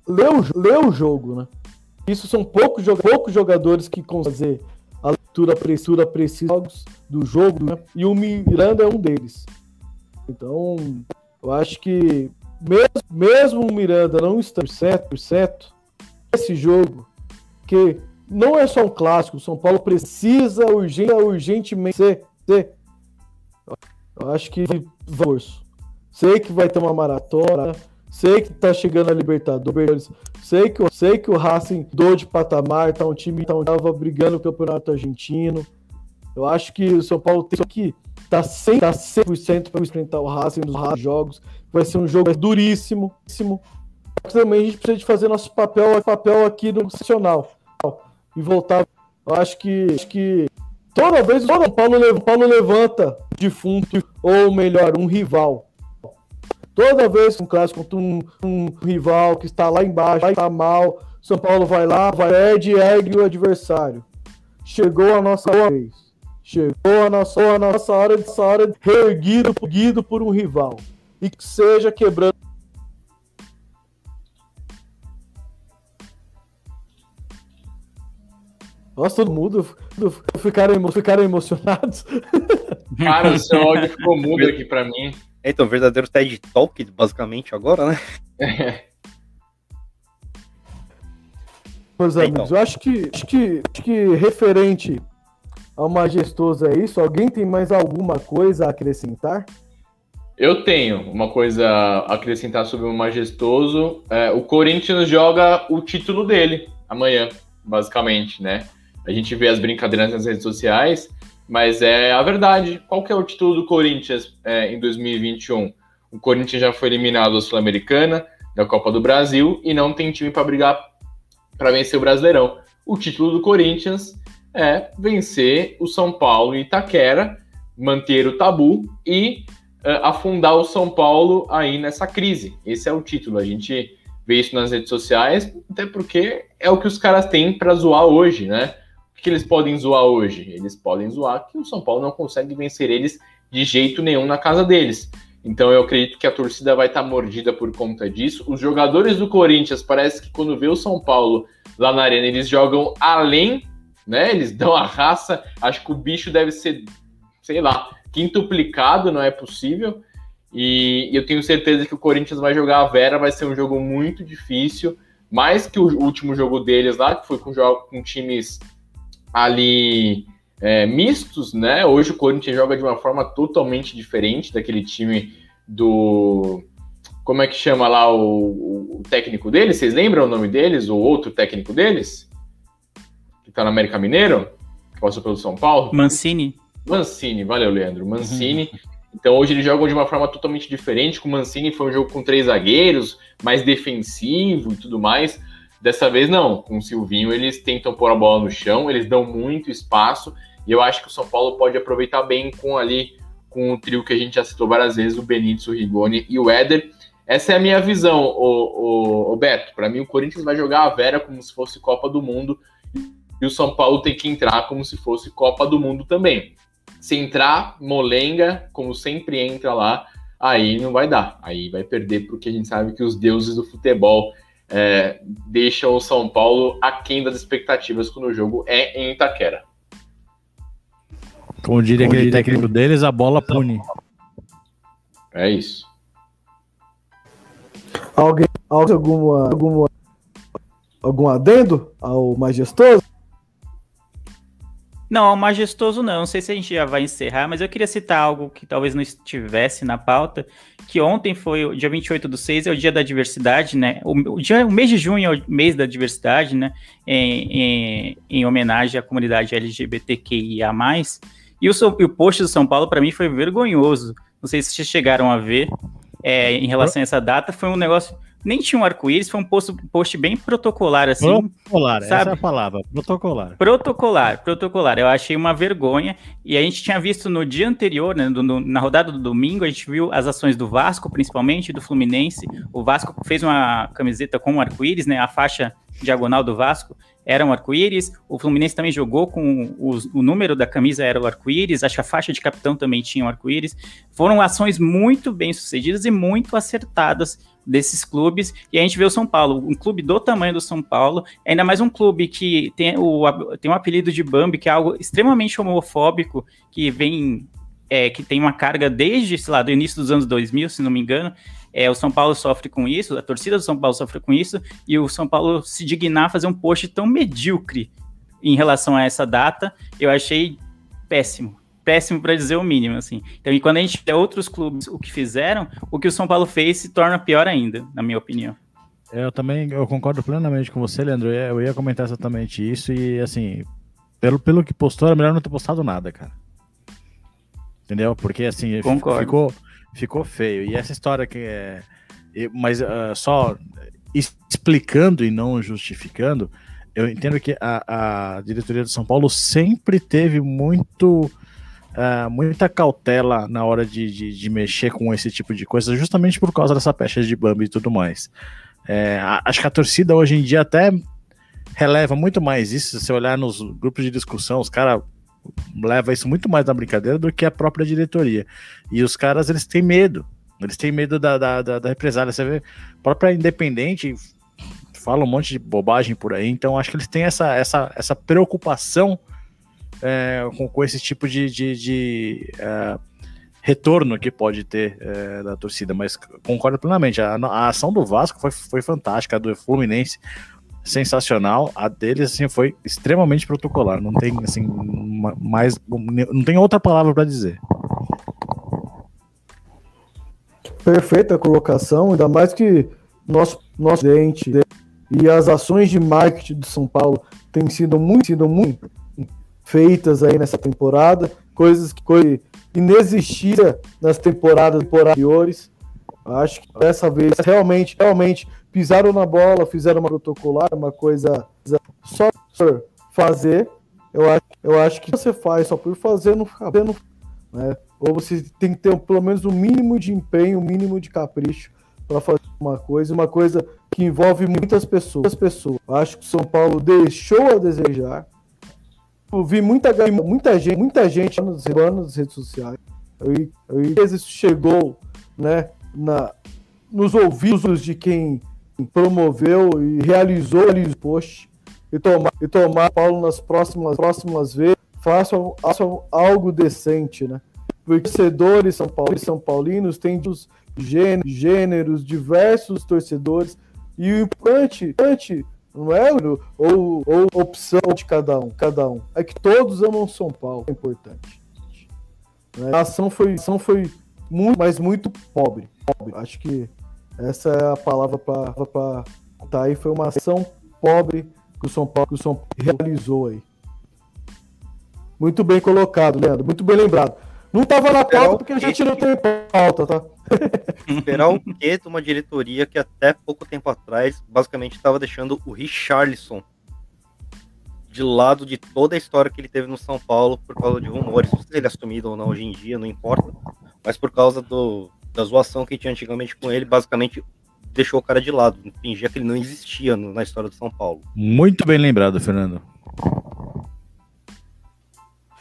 ler, o, ler o jogo, né? Isso são poucos, poucos jogadores que conseguem fazer a leitura precisa precisa do jogo, né? E o Miranda é um deles. Então, eu acho que mesmo, mesmo o Miranda não estando certo, certo, esse jogo, que não é só um clássico, o São Paulo precisa urgente, urgentemente ser, ser. Eu acho que forço. Sei que vai ter uma maratona, sei que tá chegando a Libertadores, sei que, sei que o Racing do de patamar, tá um time que tava brigando no Campeonato Argentino. Eu acho que o São Paulo tem que tá 100%, tá 100% para enfrentar o Racing nos jogos. Vai ser um jogo duríssimo. Também a gente precisa de fazer nosso papel, papel aqui no nacional e voltar. Eu acho que, acho que toda vez o Paulo, Paulo levanta defunto, ou melhor, um rival. Toda vez um clássico contra um, um rival que está lá embaixo, estar mal, São Paulo vai lá, vai perde e ergue o adversário. Chegou a nossa vez. Chegou a nossa, a nossa hora, hora reerguido, erguido por um rival. E que seja quebrando. Nossa, todo mundo ficaram, ficaram emocionados. Cara, o seu áudio ficou mudo aqui pra mim. Então, verdadeiro TED Talk, basicamente, agora, né? Meus amigos, eu acho que, acho que, acho que referente ao majestoso é isso. Alguém tem mais alguma coisa a acrescentar? Eu tenho uma coisa a acrescentar sobre o majestoso. É, o Corinthians joga o título dele amanhã, basicamente, né? A gente vê as brincadeiras nas redes sociais, mas é a verdade. Qual que é o título do Corinthians é, em 2021? O Corinthians já foi eliminado da Sul-Americana, da Copa do Brasil e não tem time para brigar para vencer o Brasileirão. O título do Corinthians é vencer o São Paulo em Itaquera, manter o tabu e afundar o São Paulo aí nessa crise. Esse é o título. A gente vê isso nas redes sociais, até porque é o que os caras têm para zoar hoje, né? O que eles podem zoar hoje? Eles podem zoar que o São Paulo não consegue vencer eles de jeito nenhum na casa deles. Então eu acredito que a torcida vai estar tá mordida por conta disso. Os jogadores do Corinthians parece que quando vê o São Paulo lá na arena, eles jogam além, né? Eles dão a raça. Acho que o bicho deve ser, sei lá, quintuplicado, não é possível. E eu tenho certeza que o Corinthians vai jogar a Vera, vai ser um jogo muito difícil, mais que o último jogo deles lá, que foi com, com times ali é, mistos, né? Hoje o Corinthians joga de uma forma totalmente diferente daquele time do. Como é que chama lá o, o técnico deles? Vocês lembram o nome deles? O outro técnico deles? Que tá no América Mineiro? Que passou pelo São Paulo? Mancini. Mancini, valeu, Leandro. Mancini. Uhum. Então hoje eles jogam de uma forma totalmente diferente. Com o Mancini foi um jogo com três zagueiros, mais defensivo e tudo mais. Dessa vez não, com o Silvinho eles tentam pôr a bola no chão, eles dão muito espaço e eu acho que o São Paulo pode aproveitar bem com ali com o trio que a gente já citou várias vezes, o Benítez, o Rigoni e o Éder. Essa é a minha visão, o, o, o Beto. Para mim, o Corinthians vai jogar a Vera como se fosse Copa do Mundo e o São Paulo tem que entrar como se fosse Copa do Mundo também. Se entrar molenga, como sempre entra lá, aí não vai dar. Aí vai perder, porque a gente sabe que os deuses do futebol é, deixam o São Paulo aquém das expectativas quando o jogo é em Itaquera. Como diria Como aquele diria técnico que... deles, a bola pune. É isso. Alguém, alguma, alguma, algum adendo ao majestoso? Não, majestoso não. Não sei se a gente já vai encerrar, mas eu queria citar algo que talvez não estivesse na pauta, que ontem foi o dia 28 do 6, é o dia da diversidade, né? O, o, dia, o mês de junho é o mês da diversidade, né? Em, em, em homenagem à comunidade LGBTQIA+. E o, e o post do São Paulo, para mim, foi vergonhoso. Não sei se vocês chegaram a ver é, em relação a essa data. Foi um negócio nem tinha um arco-íris, foi um post, post bem protocolar, assim. Protocolar, sabe? essa é a palavra, protocolar. Protocolar, protocolar. Eu achei uma vergonha. E a gente tinha visto no dia anterior, né, no, no, na rodada do domingo, a gente viu as ações do Vasco, principalmente, do Fluminense. O Vasco fez uma camiseta com um arco-íris, né, a faixa diagonal do Vasco era um arco-íris. O Fluminense também jogou com os, o número da camisa era o arco-íris. Acho que a faixa de capitão também tinha um arco-íris. Foram ações muito bem sucedidas e muito acertadas desses clubes, e a gente vê o São Paulo, um clube do tamanho do São Paulo, ainda mais um clube que tem o, tem um apelido de Bambi, que é algo extremamente homofóbico, que vem, é, que tem uma carga desde, sei lá, do início dos anos 2000, se não me engano, é, o São Paulo sofre com isso, a torcida do São Paulo sofre com isso, e o São Paulo se dignar a fazer um post tão medíocre em relação a essa data, eu achei péssimo péssimo para dizer o mínimo, assim. Então, e quando a gente vê outros clubes o que fizeram, o que o São Paulo fez se torna pior ainda, na minha opinião. Eu também eu concordo plenamente com você, Leandro. Eu ia, eu ia comentar exatamente isso e, assim, pelo, pelo que postou, era melhor não ter postado nada, cara. Entendeu? Porque, assim, Concordo. ficou, ficou feio. E essa história que é. Mas uh, só explicando e não justificando, eu entendo que a, a diretoria do São Paulo sempre teve muito uh, muita cautela na hora de, de, de, mexer com esse tipo de coisa, justamente por causa dessa pecha de Bambi e tudo mais. É, acho que a torcida hoje em dia até releva muito mais isso. Se você olhar nos grupos de discussão, os caras levam isso muito mais na brincadeira do que a própria diretoria. E os caras, eles têm medo. Eles têm medo da, da, da, da represália. Você vê, a própria Independente fala um monte de bobagem por aí. Então, acho que eles têm essa, essa, essa preocupação é, com, com esse tipo de, de, de é, retorno que pode ter é, da torcida, mas concordo plenamente. A, a, ação do Vasco foi, foi fantástica, a do Fluminense sensacional, a deles assim foi extremamente protocolar, não tem assim mais não tem outra palavra para dizer. Perfeita colocação, ainda mais que nosso nosso dente e as ações de marketing de São Paulo têm sido muito, sido muito feitas aí nessa temporada, coisas que foi inexistida nas temporadas, anteriores. Acho que dessa vez realmente, realmente pisaram na bola, fizeram uma protocolar, uma coisa só por fazer. Eu acho, eu acho que você faz só por fazer, não fica vendo, né? Ou você tem que ter pelo menos o um mínimo de empenho, o um mínimo de capricho para fazer uma coisa, uma coisa que envolve muitas pessoas. pessoas. Acho que São Paulo deixou a desejar eu vi muita, muita gente, muita gente nos, nas redes sociais. Eu, eu, vezes chegou né, na, nos ouvidos de quem promoveu e realizou o post e tomar, e tomar Paulo nas próximas, próximas vezes, façam, façam algo decente, né? Torcedores São Paulo e São Paulinos têm dos gêneros, gêneros, diversos torcedores, e o importante, importante não é ou, ou opção de cada um, cada um. É que todos amam São Paulo, é importante. Né? A ação foi, a ação foi muito, mas muito pobre. pobre. Acho que essa é a palavra para tá aí. Foi uma ação pobre que o São Paulo, que o São Paulo realizou aí. Muito bem colocado, Leandro. Muito bem lembrado. Não estava na pauta porque a gente não tem pauta, tá? Esperar o quê de uma diretoria que até pouco tempo atrás basicamente estava deixando o Richarlison de lado de toda a história que ele teve no São Paulo por causa de rumores. Se ele é assumido ou não hoje em dia, não importa. Mas por causa do, da zoação que tinha antigamente com ele, basicamente deixou o cara de lado. Fingia que ele não existia no, na história do São Paulo. Muito bem lembrado, Fernando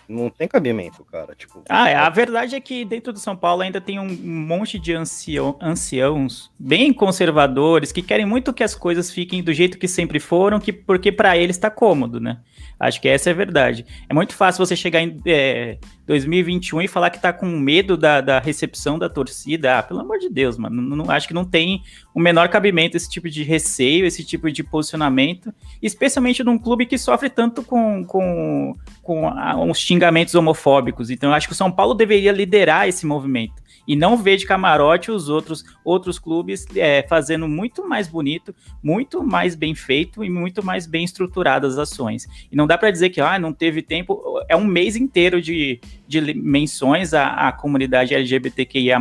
não tem cabimento, cara. Tipo, ah, é, a verdade é que dentro do São Paulo ainda tem um monte de ancião, anciãos bem conservadores que querem muito que as coisas fiquem do jeito que sempre foram, que porque para eles está cômodo, né? Acho que essa é a verdade. É muito fácil você chegar em é, 2021 e falar que tá com medo da, da recepção da torcida. Ah, pelo amor de Deus, mano. Não, acho que não tem o menor cabimento esse tipo de receio, esse tipo de posicionamento, especialmente num clube que sofre tanto com, com, com ah, uns xingamentos homofóbicos. Então, acho que o São Paulo deveria liderar esse movimento e não ver de camarote os outros outros clubes é, fazendo muito mais bonito, muito mais bem feito e muito mais bem estruturadas as ações. E não dá para dizer que ah, não teve tempo, é um mês inteiro de, de menções à, à comunidade LGBTQIA+,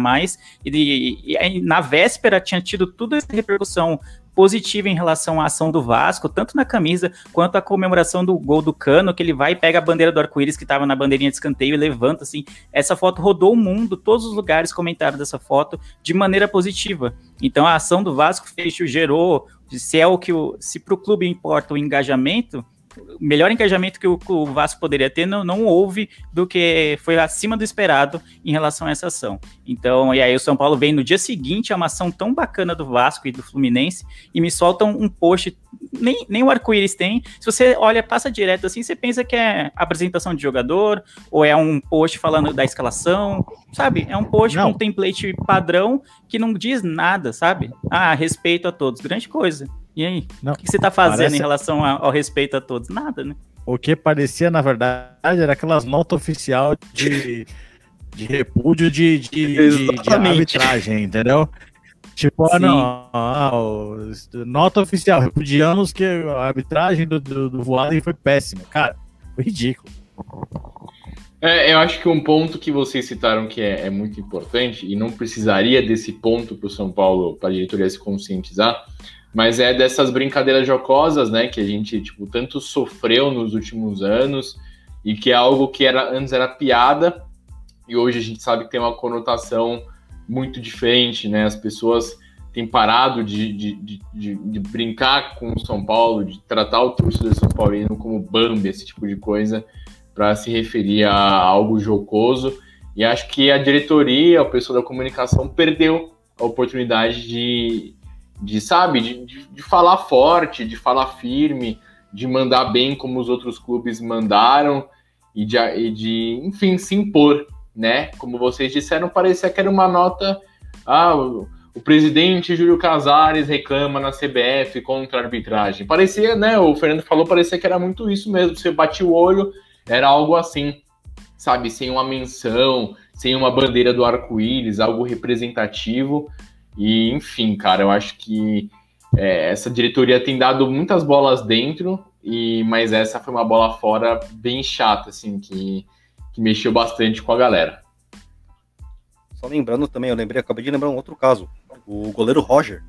e, e, na véspera tinha tido toda essa repercussão positiva em relação à ação do Vasco, tanto na camisa quanto a comemoração do gol do Cano, que ele vai e pega a bandeira do arco-íris que estava na bandeirinha de escanteio e levanta, assim. Essa foto rodou o mundo, todos os lugares comentaram dessa foto de maneira positiva. Então a ação do Vasco fez, gerou, se é o que o, se para o clube importa o engajamento, melhor engajamento que o, o Vasco poderia ter não, não houve do que foi acima do esperado em relação a essa ação. Então, e aí o São Paulo vem no dia seguinte a uma ação tão bacana do Vasco e do Fluminense e me soltam um post, nem, nem o arco-íris tem. Se você olha, passa direto assim, você pensa que é apresentação de jogador ou é um post falando da escalação, sabe? É um post não. com um template padrão que não diz nada, sabe? Ah, respeito a todos, grande coisa. E aí? Não, o que você está fazendo parece... em relação ao respeito a todos? Nada, né? O que parecia, na verdade, era aquelas notas oficial de, de repúdio de, de, de, de arbitragem, entendeu? Tipo, ah, não, ah, nota oficial, repudiamos que a arbitragem do, do, do Voaden foi péssima. Cara, foi ridículo. É, eu acho que um ponto que vocês citaram que é, é muito importante, e não precisaria desse ponto para o São Paulo, para a diretoria se conscientizar, mas é dessas brincadeiras jocosas, né, que a gente, tipo, tanto sofreu nos últimos anos e que é algo que era, antes era piada e hoje a gente sabe que tem uma conotação muito diferente, né? As pessoas têm parado de, de, de, de, de brincar com o São Paulo, de tratar o torcedor São Paulino como Bambi, esse tipo de coisa, para se referir a algo jocoso. E acho que a diretoria, o pessoal da comunicação, perdeu a oportunidade de, de sabe, de, de, de falar forte, de falar firme, de mandar bem como os outros clubes mandaram e de, e de enfim, se impor, né? Como vocês disseram, parecia que era uma nota. Ah, o, o presidente Júlio Casares reclama na CBF contra a arbitragem. Parecia, né? O Fernando falou, parecia que era muito isso mesmo. Você batia o olho, era algo assim, sabe? Sem uma menção, sem uma bandeira do arco-íris, algo representativo. E, enfim, cara, eu acho que é, essa diretoria tem dado muitas bolas dentro, e mas essa foi uma bola fora bem chata, assim, que, que mexeu bastante com a galera. Só lembrando também, eu lembrei, acabei de lembrar um outro caso. O goleiro Roger.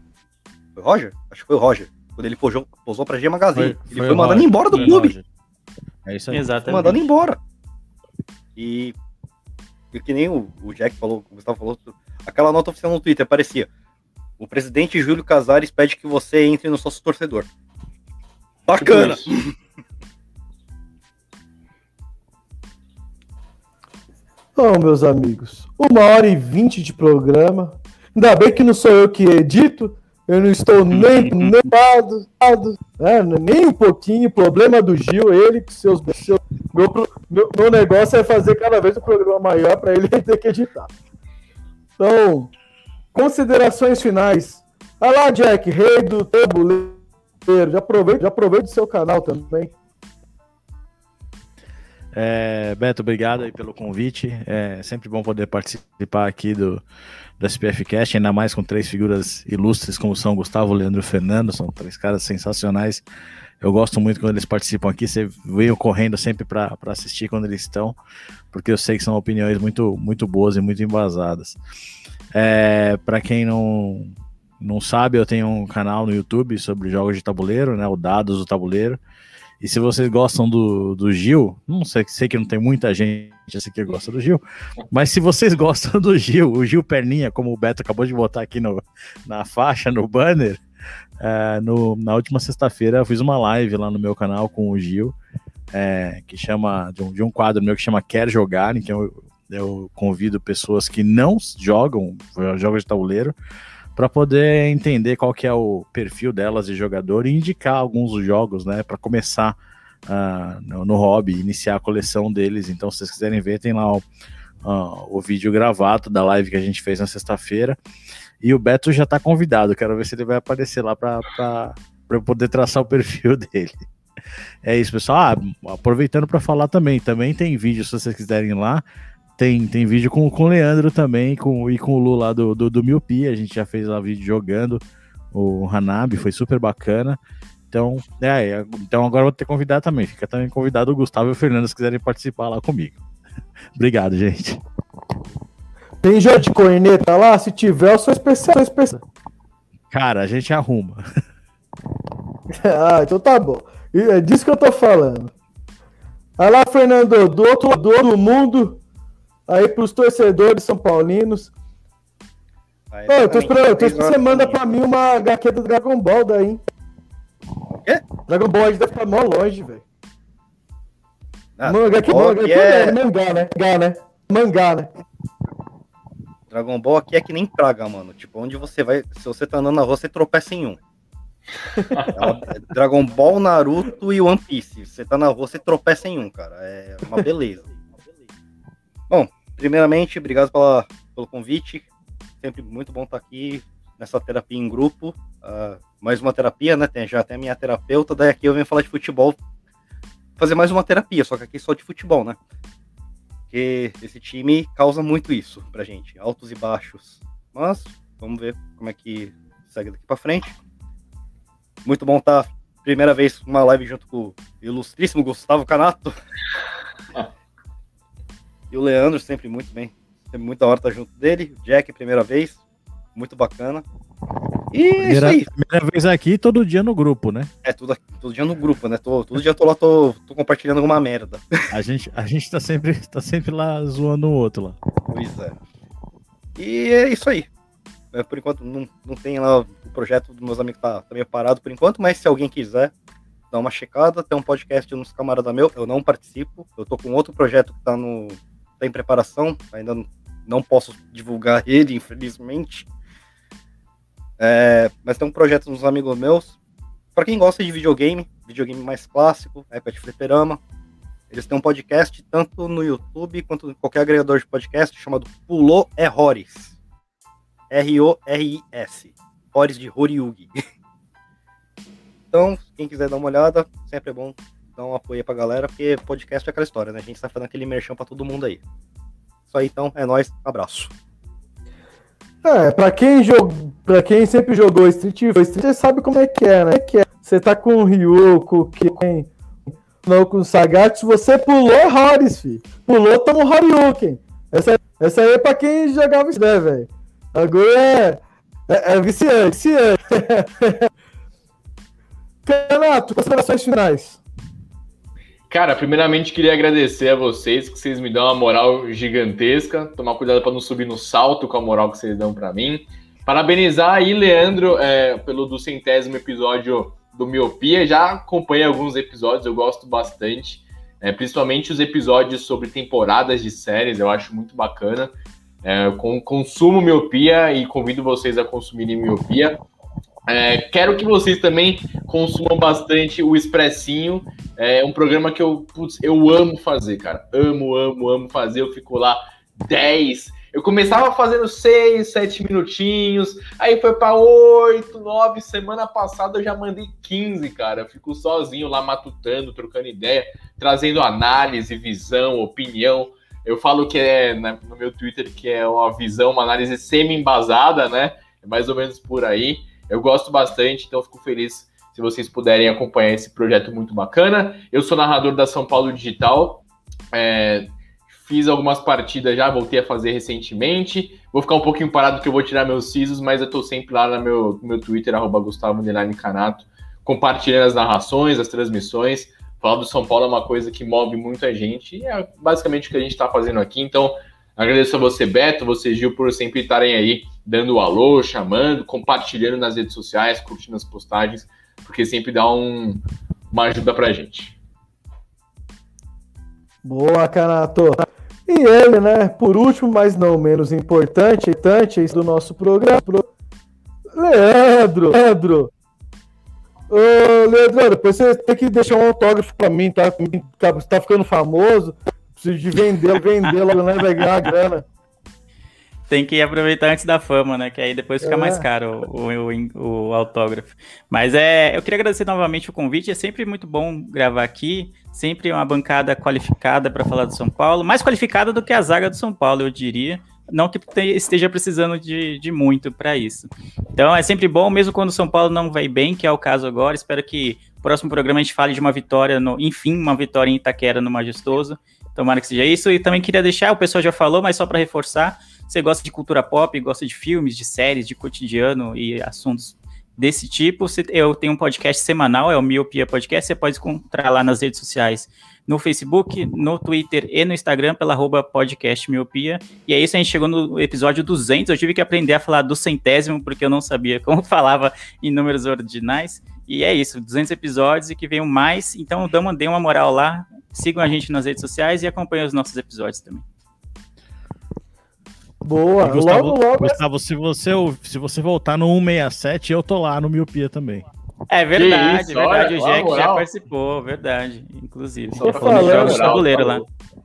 Foi Roger? Acho que foi o Roger. Quando ele posou, posou pra G Magazine. Foi, ele foi, foi mandado embora do clube. Roger. É isso aí. Exatamente. Foi mandado embora. E, e que nem o, o Jack falou, o Gustavo falou, aquela nota oficial no Twitter parecia: o presidente Júlio Casares pede que você entre no sócio torcedor. Bacana! Bom, meus amigos, uma hora e vinte de programa. Ainda bem que não sou eu que edito, eu não estou nem lado, né, nem um pouquinho. Problema do Gil, ele que seus. Seu, meu, meu, meu negócio é fazer cada vez o programa maior para ele ter que editar. Então, considerações finais. Olha lá, Jack, rei do tabuleiro. Já aproveita, já aproveita o seu canal também. É, Beto, obrigado aí pelo convite. É sempre bom poder participar aqui do, do SPF Cast, ainda mais com três figuras ilustres como são Gustavo, Leandro e Fernando, são três caras sensacionais. Eu gosto muito quando eles participam aqui, você veio correndo sempre para assistir quando eles estão, porque eu sei que são opiniões muito, muito boas e muito embasadas. É, para quem não, não sabe, eu tenho um canal no YouTube sobre jogos de tabuleiro, né, o Dados do Tabuleiro. E se vocês gostam do, do Gil, não sei, sei que não tem muita gente assim que gosta do Gil, mas se vocês gostam do Gil, o Gil Perninha, como o Beto acabou de botar aqui no, na faixa, no banner, é, no, na última sexta-feira eu fiz uma live lá no meu canal com o Gil, é, que chama, de um, de um, quadro meu que chama Quer Jogar, em que eu, eu convido pessoas que não jogam jogos de tabuleiro para poder entender qual que é o perfil delas de jogador e indicar alguns jogos, né, para começar uh, no, no, hobby, iniciar a coleção deles. Então, se vocês quiserem ver, tem lá o, uh, o vídeo gravado da live que a gente fez na sexta-feira. E o Beto já está convidado, quero ver se ele vai aparecer lá para eu poder traçar o perfil dele. É isso, pessoal. Ah, aproveitando para falar também, também tem vídeo se vocês quiserem ir lá. Tem, tem vídeo com, com o Leandro também com, e com o Lu lá do, do, do Miopia. A gente já fez lá vídeo jogando o Hanabi, foi super bacana. Então, é, é, então agora vou ter convidado também. Fica também convidado o Gustavo e o Fernando se quiserem participar lá comigo. Obrigado, gente. Tem jogo de corneta lá? Se tiver, eu sou especial. especial. Cara, a gente arruma. ah, então tá bom. É disso que eu tô falando. Vai lá, Fernando, do outro lado do mundo, Aí pros torcedores são paulinos. Aí, Ô, eu tô esperando, eu tô esperando você manda pra mim uma HQ do Dragon Ball daí. O quê? Dragon Ball deve ficar mó longe, velho. Ah, mangá, é... mangá, né? Mangá, né? Mangá, né? Dragon Ball aqui é que nem praga, mano. Tipo, onde você vai. Se você tá andando na rua, você tropeça em um. É Dragon Ball, Naruto e One Piece. Você tá na rua, você tropeça em um, cara. É uma beleza. Bom, primeiramente, obrigado pela, pelo convite. Sempre muito bom estar aqui nessa terapia em grupo. Uh, mais uma terapia, né? Tem, já tem a minha terapeuta, daí aqui eu venho falar de futebol. Fazer mais uma terapia, só que aqui só de futebol, né? Porque esse time causa muito isso pra gente, altos e baixos. Mas vamos ver como é que segue daqui pra frente. Muito bom estar primeira vez uma live junto com o ilustríssimo Gustavo Canato. E o Leandro, sempre muito bem. Sempre muita hora estar junto dele. Jack, primeira vez. Muito bacana. E é isso Primeira, aí. primeira vez aqui, todo dia no grupo, né? É tudo, todo dia no grupo, né? Tô, todo dia eu tô lá, tô, tô compartilhando alguma merda. A gente, a gente tá, sempre, tá sempre lá zoando o outro lá. Pois é. E é isso aí. É, por enquanto não, não tem lá o projeto dos meus amigos tá, tá meio parado por enquanto, mas se alguém quiser dar uma checada, tem um podcast nos camarada meu, eu não participo, eu tô com outro projeto que tá no tá em preparação, ainda não, não posso divulgar ele, infelizmente. É, mas tem um projeto dos amigos meus, para quem gosta de videogame, videogame mais clássico, época de fliperama, eles têm um podcast tanto no YouTube quanto em qualquer agregador de podcast chamado Pulou é Horis. R-O-R-I-S. Horis de Horiugi. então, quem quiser dar uma olhada, sempre é bom dar um apoio pra galera, porque podcast é aquela história, né? A gente tá fazendo aquele merchan pra todo mundo aí. Isso aí, então, é nóis. Abraço. É, pra quem, jog... pra quem sempre jogou Street Fighter, você sabe como é que é, né? É. Você tá com o Ryu, com o Ken, não com o Sagatsu, você pulou Horis, filho. Pulou, toma um Horyuken. Essa, essa aí é pra quem jogava isso, né, velho? Agora é, é, é viciante, viciante. Canato, considerações finais. Cara, primeiramente queria agradecer a vocês, que vocês me dão uma moral gigantesca. Tomar cuidado para não subir no salto com a moral que vocês dão para mim. Parabenizar aí, Leandro, é, pelo do centésimo episódio do Miopia. Já acompanhei alguns episódios, eu gosto bastante. É, principalmente os episódios sobre temporadas de séries, eu acho muito bacana. É, consumo Miopia e convido vocês a consumirem Miopia. É, quero que vocês também consumam bastante o Expressinho. É um programa que eu, putz, eu amo fazer, cara. Amo, amo, amo fazer. Eu fico lá 10. Eu começava fazendo 6, 7 minutinhos, aí foi para 8, 9. Semana passada eu já mandei 15, cara. Eu fico sozinho lá matutando, trocando ideia, trazendo análise, visão, opinião. Eu falo que é né, no meu Twitter que é uma visão, uma análise semi-embasada, né? É mais ou menos por aí. Eu gosto bastante, então fico feliz se vocês puderem acompanhar esse projeto muito bacana. Eu sou narrador da São Paulo Digital, é, fiz algumas partidas já, voltei a fazer recentemente. Vou ficar um pouquinho parado que eu vou tirar meus sisos, mas eu tô sempre lá no meu, no meu Twitter, arroba Gustavo Canato, compartilhando as narrações, as transmissões. Falar do São Paulo é uma coisa que move muita gente e é basicamente o que a gente está fazendo aqui. Então, agradeço a você, Beto, você, Gil, por sempre estarem aí dando alô, chamando, compartilhando nas redes sociais, curtindo as postagens, porque sempre dá um, uma ajuda pra gente. Boa, Canato. E ele, né, por último, mas não menos importante, importante do nosso programa, Leandro. Leandro. Ô, Leandro, depois você tem que deixar um autógrafo pra mim, tá? Você tá ficando famoso, preciso de vender, vender logo, né, vai ganhar grana. Tem que aproveitar antes da fama, né? Que aí depois fica é. mais caro o, o, o, autógrafo. Mas é, eu queria agradecer novamente o convite. É sempre muito bom gravar aqui. Sempre uma bancada qualificada para falar do São Paulo. Mais qualificada do que a zaga do São Paulo, eu diria. Não que esteja precisando de, de muito para isso. Então é sempre bom, mesmo quando o São Paulo não vai bem, que é o caso agora. Espero que no próximo programa a gente fale de uma vitória, no, enfim, uma vitória em Itaquera no Majestoso. Tomara que seja isso. E também queria deixar, o pessoal já falou, mas só para reforçar você gosta de cultura pop, gosta de filmes, de séries, de cotidiano e assuntos desse tipo, eu tenho um podcast semanal, é o Miopia Podcast, você pode encontrar lá nas redes sociais, no Facebook, no Twitter e no Instagram, pela arroba podcast Miopia. E é isso, a gente chegou no episódio 200, eu tive que aprender a falar do centésimo, porque eu não sabia como falava em números ordinais. E é isso, 200 episódios e que venham mais, então dê uma moral lá, sigam a gente nas redes sociais e acompanhem os nossos episódios também. Boa, Gustavo, logo, logo. Gustavo, se você, se você voltar no 167, eu tô lá no Miopia também. É verdade, isso, é verdade. olha, o Jack já participou, verdade. Inclusive. Tô Só falando jogos de tabuleiro lá.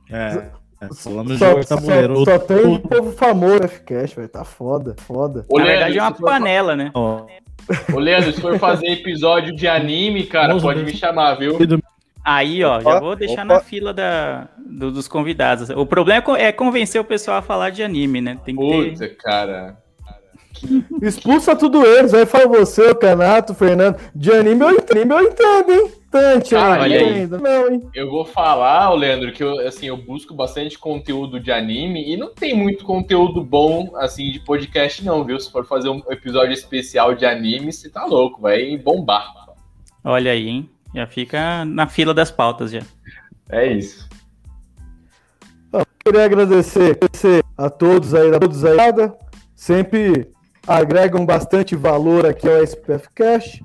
É, é falando de Só, jogo de tabuleiro. só, só tem o- povo famoso no Fcast, velho. Tá foda, foda. Ô, Na Leandro, verdade é uma panela, né? Ó, Ô, Leandro, se for fazer episódio de anime, cara, Vamos pode me chamar, viu? Aí, ó, Opa, já vou deixar opa. na fila da, do- dos convidados. O problema é é convencer o pessoal a falar de anime, né? Tem que ter... Puta, cara. Expulsa tudo eles, aí fala você, o Canato, o Fernando. De anime eu entendo, eu entendo, hein? bastante Ah, olha aí. ainda. Não, hein? Eu vou falar, Leandro, que eu, assim, eu busco bastante conteúdo de anime e não tem muito conteúdo bom, assim, de podcast, não, viu? Se for fazer um episódio especial de anime, você tá louco, vai bombar. Olha aí, hein? Já fica na fila das pautas já. É isso. Queria agradecer, agradecer a todos aí, a todos aí, sempre agregam bastante valor aqui ao SPF Cash,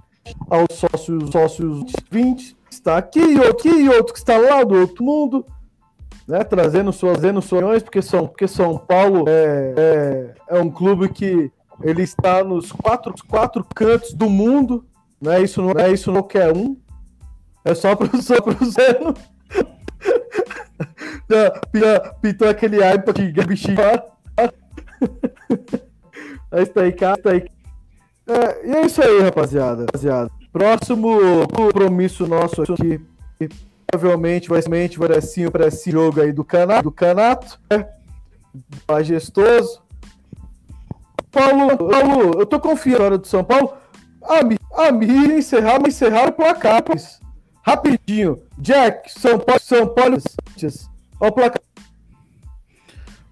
aos sócios, sócios 20, que está aqui e outro, aqui, e outro que está lá do outro mundo, né, trazendo suas, opiniões, porque São, porque São Paulo é, é, é um clube que ele está nos quatro, quatro cantos do mundo, não é isso não é isso não é qualquer um, é só para só pro já pintou aquele ar que bichinho. É isso aí, cara. Isso aí. É, e é isso aí, rapaziada. rapaziada. Próximo compromisso nosso aqui. Provavelmente vai ser ser para esse jogo aí do canato, do canato, né? majestoso. Paulo, Paulo, eu tô confiando na hora do São Paulo. A a mim encerrar, encerrar o placar, pois. Rapidinho. Jack, São Paulo, São Paulo. Olha o placar.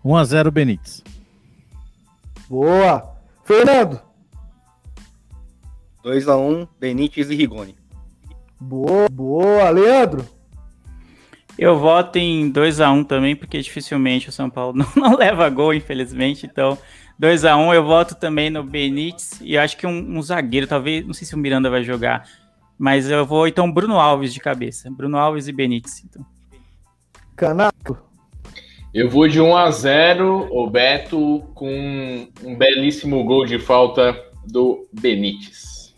1x0 Benítez. Boa. Fernando. 2x1, Benítez e Rigoni. Boa, boa. Leandro. Eu voto em 2x1 também, porque dificilmente o São Paulo não, não leva gol, infelizmente. Então, 2x1 eu voto também no Benítez e acho que um, um, zagueiro, talvez, não sei se o Miranda vai jogar, mas eu vou então Bruno Alves de cabeça. Bruno Alves e Benítez. Então. Canato. Eu vou de 1 a 0 o Beto com um belíssimo gol de falta do Benítez.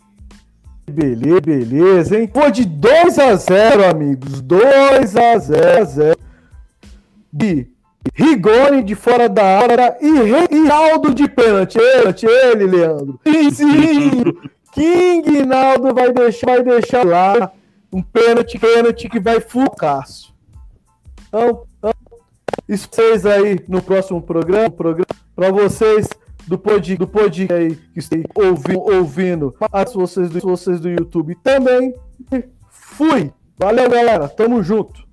Beleza, beleza, hein? Vou de 2 a 0, amigos. 2 a 0, 0. De Rigoni de fora da área e Reinaldo de pênalti. Ele, ele, Leandro. Sim, King Naldo vai deixar, vai deixar lá um pênalti, pênalti que vai fucaço. Então, então, isso vocês aí no próximo programa, programa para vocês do pod, do pod aí que estão ouvindo, ouvindo, as vocês do, vocês do YouTube também. Fui. Valeu, galera. Tamo junto.